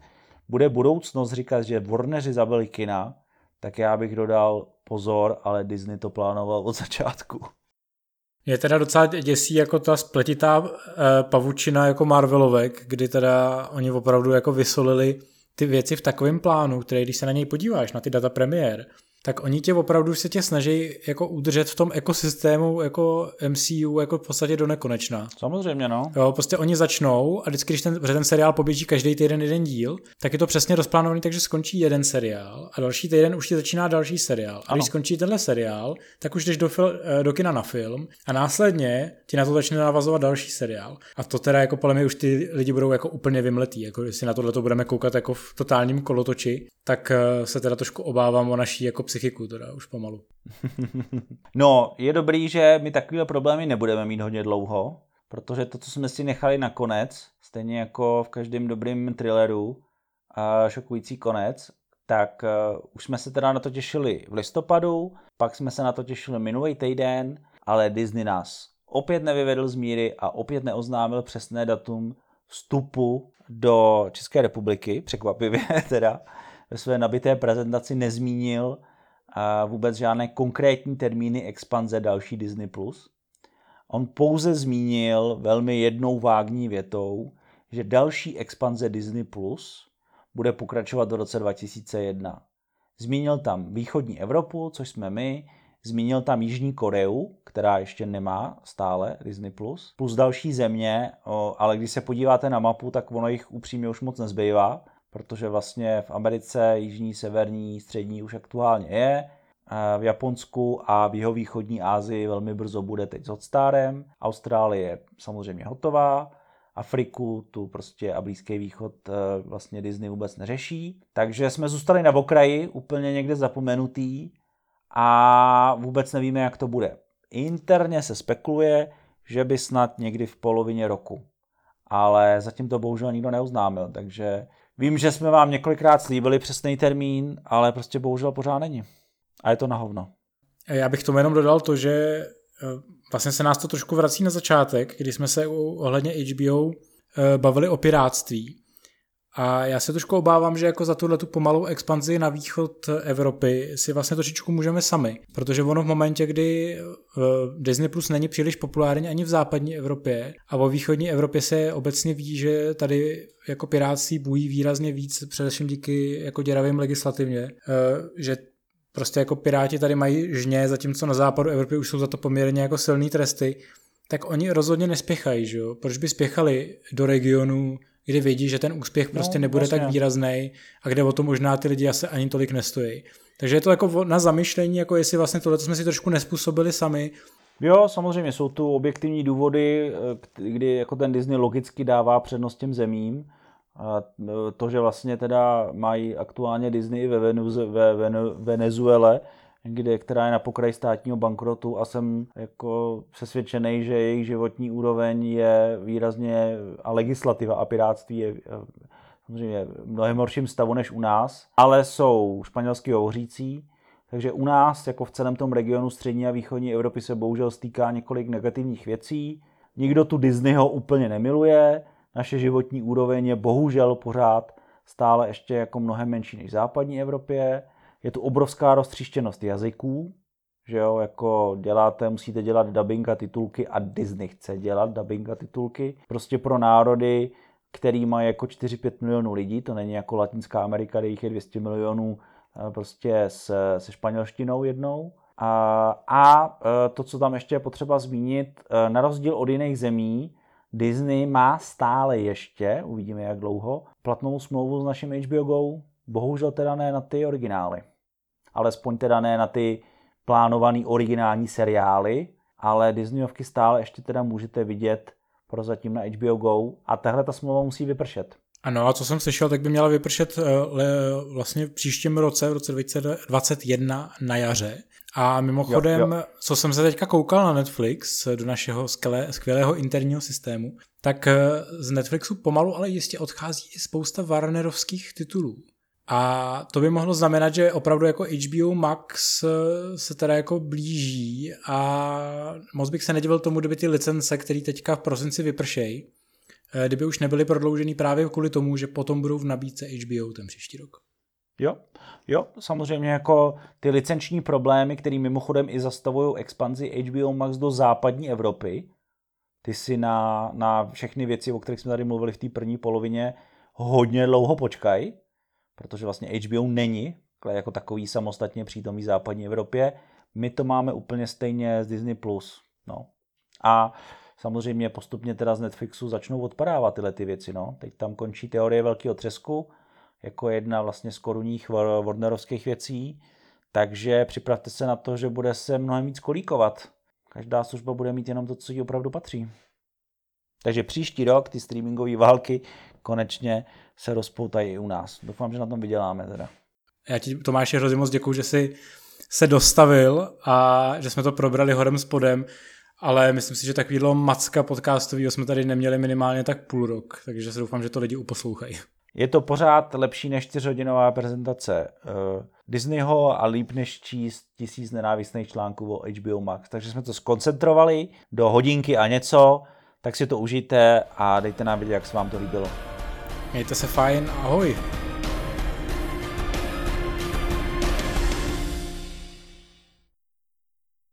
bude budoucnost říkat, že Warneri zabili kina, tak já bych dodal pozor, ale Disney to plánoval od začátku. Je teda docela děsí jako ta spletitá eh, pavučina jako Marvelovek, kdy teda oni opravdu jako vysolili ty věci v takovém plánu, který když se na něj podíváš, na ty data premiér, tak oni tě opravdu se tě snaží jako udržet v tom ekosystému jako MCU jako v podstatě do nekonečna. Samozřejmě, no. Jo, prostě oni začnou a vždycky, když ten, ten seriál poběží každý týden jeden díl, tak je to přesně rozplánovaný, takže skončí jeden seriál a další týden už ti začíná další seriál. A když skončí tenhle seriál, tak už jdeš do, fil, eh, do kina na film a následně ti na to začne navazovat další seriál. A to teda jako podle mě už ty lidi budou jako úplně vymletý, jako jestli na tohle to budeme koukat jako v totálním kolotoči, tak eh, se teda trošku obávám o naší jako psychiku teda už pomalu. no, je dobrý, že my takové problémy nebudeme mít hodně dlouho, protože to, co jsme si nechali na konec, stejně jako v každém dobrém thrilleru, šokující konec, tak uh, už jsme se teda na to těšili v listopadu, pak jsme se na to těšili minulý týden, ale Disney nás opět nevyvedl z míry a opět neoznámil přesné datum vstupu do České republiky, překvapivě teda, ve své nabité prezentaci nezmínil vůbec žádné konkrétní termíny expanze další Disney+. On pouze zmínil velmi jednou vágní větou, že další expanze Disney Plus bude pokračovat do roce 2001. Zmínil tam východní Evropu, což jsme my, zmínil tam Jižní Koreu, která ještě nemá stále Disney+, Plus, plus další země, ale když se podíváte na mapu, tak ono jich upřímně už moc nezbývá, protože vlastně v Americe jižní, severní, střední už aktuálně je, v Japonsku a v jeho východní Asii velmi brzo bude teď s Hotstarem. Austrálie je samozřejmě hotová, Afriku, tu prostě a Blízký východ eh, vlastně Disney vůbec neřeší. Takže jsme zůstali na okraji, úplně někde zapomenutý a vůbec nevíme, jak to bude. Interně se spekuluje, že by snad někdy v polovině roku. Ale zatím to bohužel nikdo neuznámil, takže Vím, že jsme vám několikrát slíbili přesný termín, ale prostě bohužel pořád není. A je to na hovno. Já bych tomu jenom dodal to, že eh, vlastně se nás to trošku vrací na začátek, kdy jsme se ohledně HBO eh, bavili o piráctví. A já se trošku obávám, že jako za tuhle tu pomalou expanzi na východ Evropy si vlastně trošičku můžeme sami. Protože ono v momentě, kdy eh, Disney Plus není příliš populární ani v západní Evropě a vo východní Evropě se obecně ví, že tady jako piráctví bují výrazně víc, především díky jako děravým legislativně, eh, že prostě jako piráti tady mají žně, zatímco na západu Evropy už jsou za to poměrně jako silný tresty, tak oni rozhodně nespěchají, že jo? Proč by spěchali do regionu, kdy vědí, že ten úspěch prostě no, nebude vlastně. tak výrazný a kde o to možná ty lidi asi ani tolik nestojí. Takže je to jako na zamyšlení, jako jestli vlastně tohle jsme si trošku nespůsobili sami. Jo, samozřejmě jsou tu objektivní důvody, eh, kdy jako ten Disney logicky dává přednost těm zemím. A eh, to, že vlastně teda mají aktuálně Disney ve, Venuze, ve Venezuele, kde, která je na pokraji státního bankrotu a jsem jako přesvědčený, že jejich životní úroveň je výrazně a legislativa a piráctví je samozřejmě mnohem horším stavu než u nás, ale jsou španělský hovořící, takže u nás, jako v celém tom regionu střední a východní Evropy, se bohužel stýká několik negativních věcí. Nikdo tu Disneyho úplně nemiluje, naše životní úroveň je bohužel pořád stále ještě jako mnohem menší než v západní Evropě je tu obrovská roztříštěnost jazyků, že jo, jako děláte, musíte dělat dubbing a titulky a Disney chce dělat dubbing a titulky. Prostě pro národy, který má jako 4-5 milionů lidí, to není jako Latinská Amerika, kde jich je 200 milionů eh, prostě se, se španělštinou jednou. A, a eh, to, co tam ještě je potřeba zmínit, eh, na rozdíl od jiných zemí, Disney má stále ještě, uvidíme jak dlouho, platnou smlouvu s naším HBO Go, bohužel teda ne na ty originály. Alespoň teda ne na ty plánované originální seriály, ale Disneyovky stále ještě teda můžete vidět prozatím na HBO Go a tahle ta smlouva musí vypršet. Ano, a co jsem slyšel, tak by měla vypršet eh, vlastně v příštím roce, v roce 2021 na jaře. A mimochodem, jo, jo. co jsem se teďka koukal na Netflix, do našeho skvělé, skvělého interního systému, tak eh, z Netflixu pomalu ale jistě odchází i spousta Warnerovských titulů. A to by mohlo znamenat, že opravdu jako HBO Max eh, se teda jako blíží a moc bych se nedivil tomu, kdyby ty licence, které teďka v prosinci vypršejí, eh, kdyby už nebyly prodloužený právě kvůli tomu, že potom budou v nabídce HBO ten příští rok. Jo, jo, samozřejmě jako ty licenční problémy, které mimochodem i zastavují expanzi HBO Max do západní Evropy, ty si na, na všechny věci, o kterých jsme tady mluvili v té první polovině, hodně dlouho počkají, protože vlastně HBO není jako takový samostatně přítomný v západní Evropě. My to máme úplně stejně z Disney+. Plus. No. A samozřejmě postupně teda z Netflixu začnou odpadávat tyhle ty věci. No. Teď tam končí teorie velkého třesku, jako jedna vlastně z korunních Warnerovských věcí, takže připravte se na to, že bude se mnohem víc kolíkovat. Každá služba bude mít jenom to, co jí opravdu patří. Takže příští rok ty streamingové války konečně se rozpoutají i u nás. Doufám, že na tom vyděláme teda. Já ti Tomáši hrozně moc děkuju, že jsi se dostavil a že jsme to probrali horem spodem, ale myslím si, že takovýhle macka podcastového jsme tady neměli minimálně tak půl rok, takže se doufám, že to lidi uposlouchají. Je to pořád lepší než čtyřhodinová prezentace uh, Disneyho a líp než číst tisíc nenávistných článků o HBO Max. Takže jsme to skoncentrovali do hodinky a něco, tak si to užijte a dejte nám vědět, jak se vám to líbilo. Mějte se fajn, ahoj.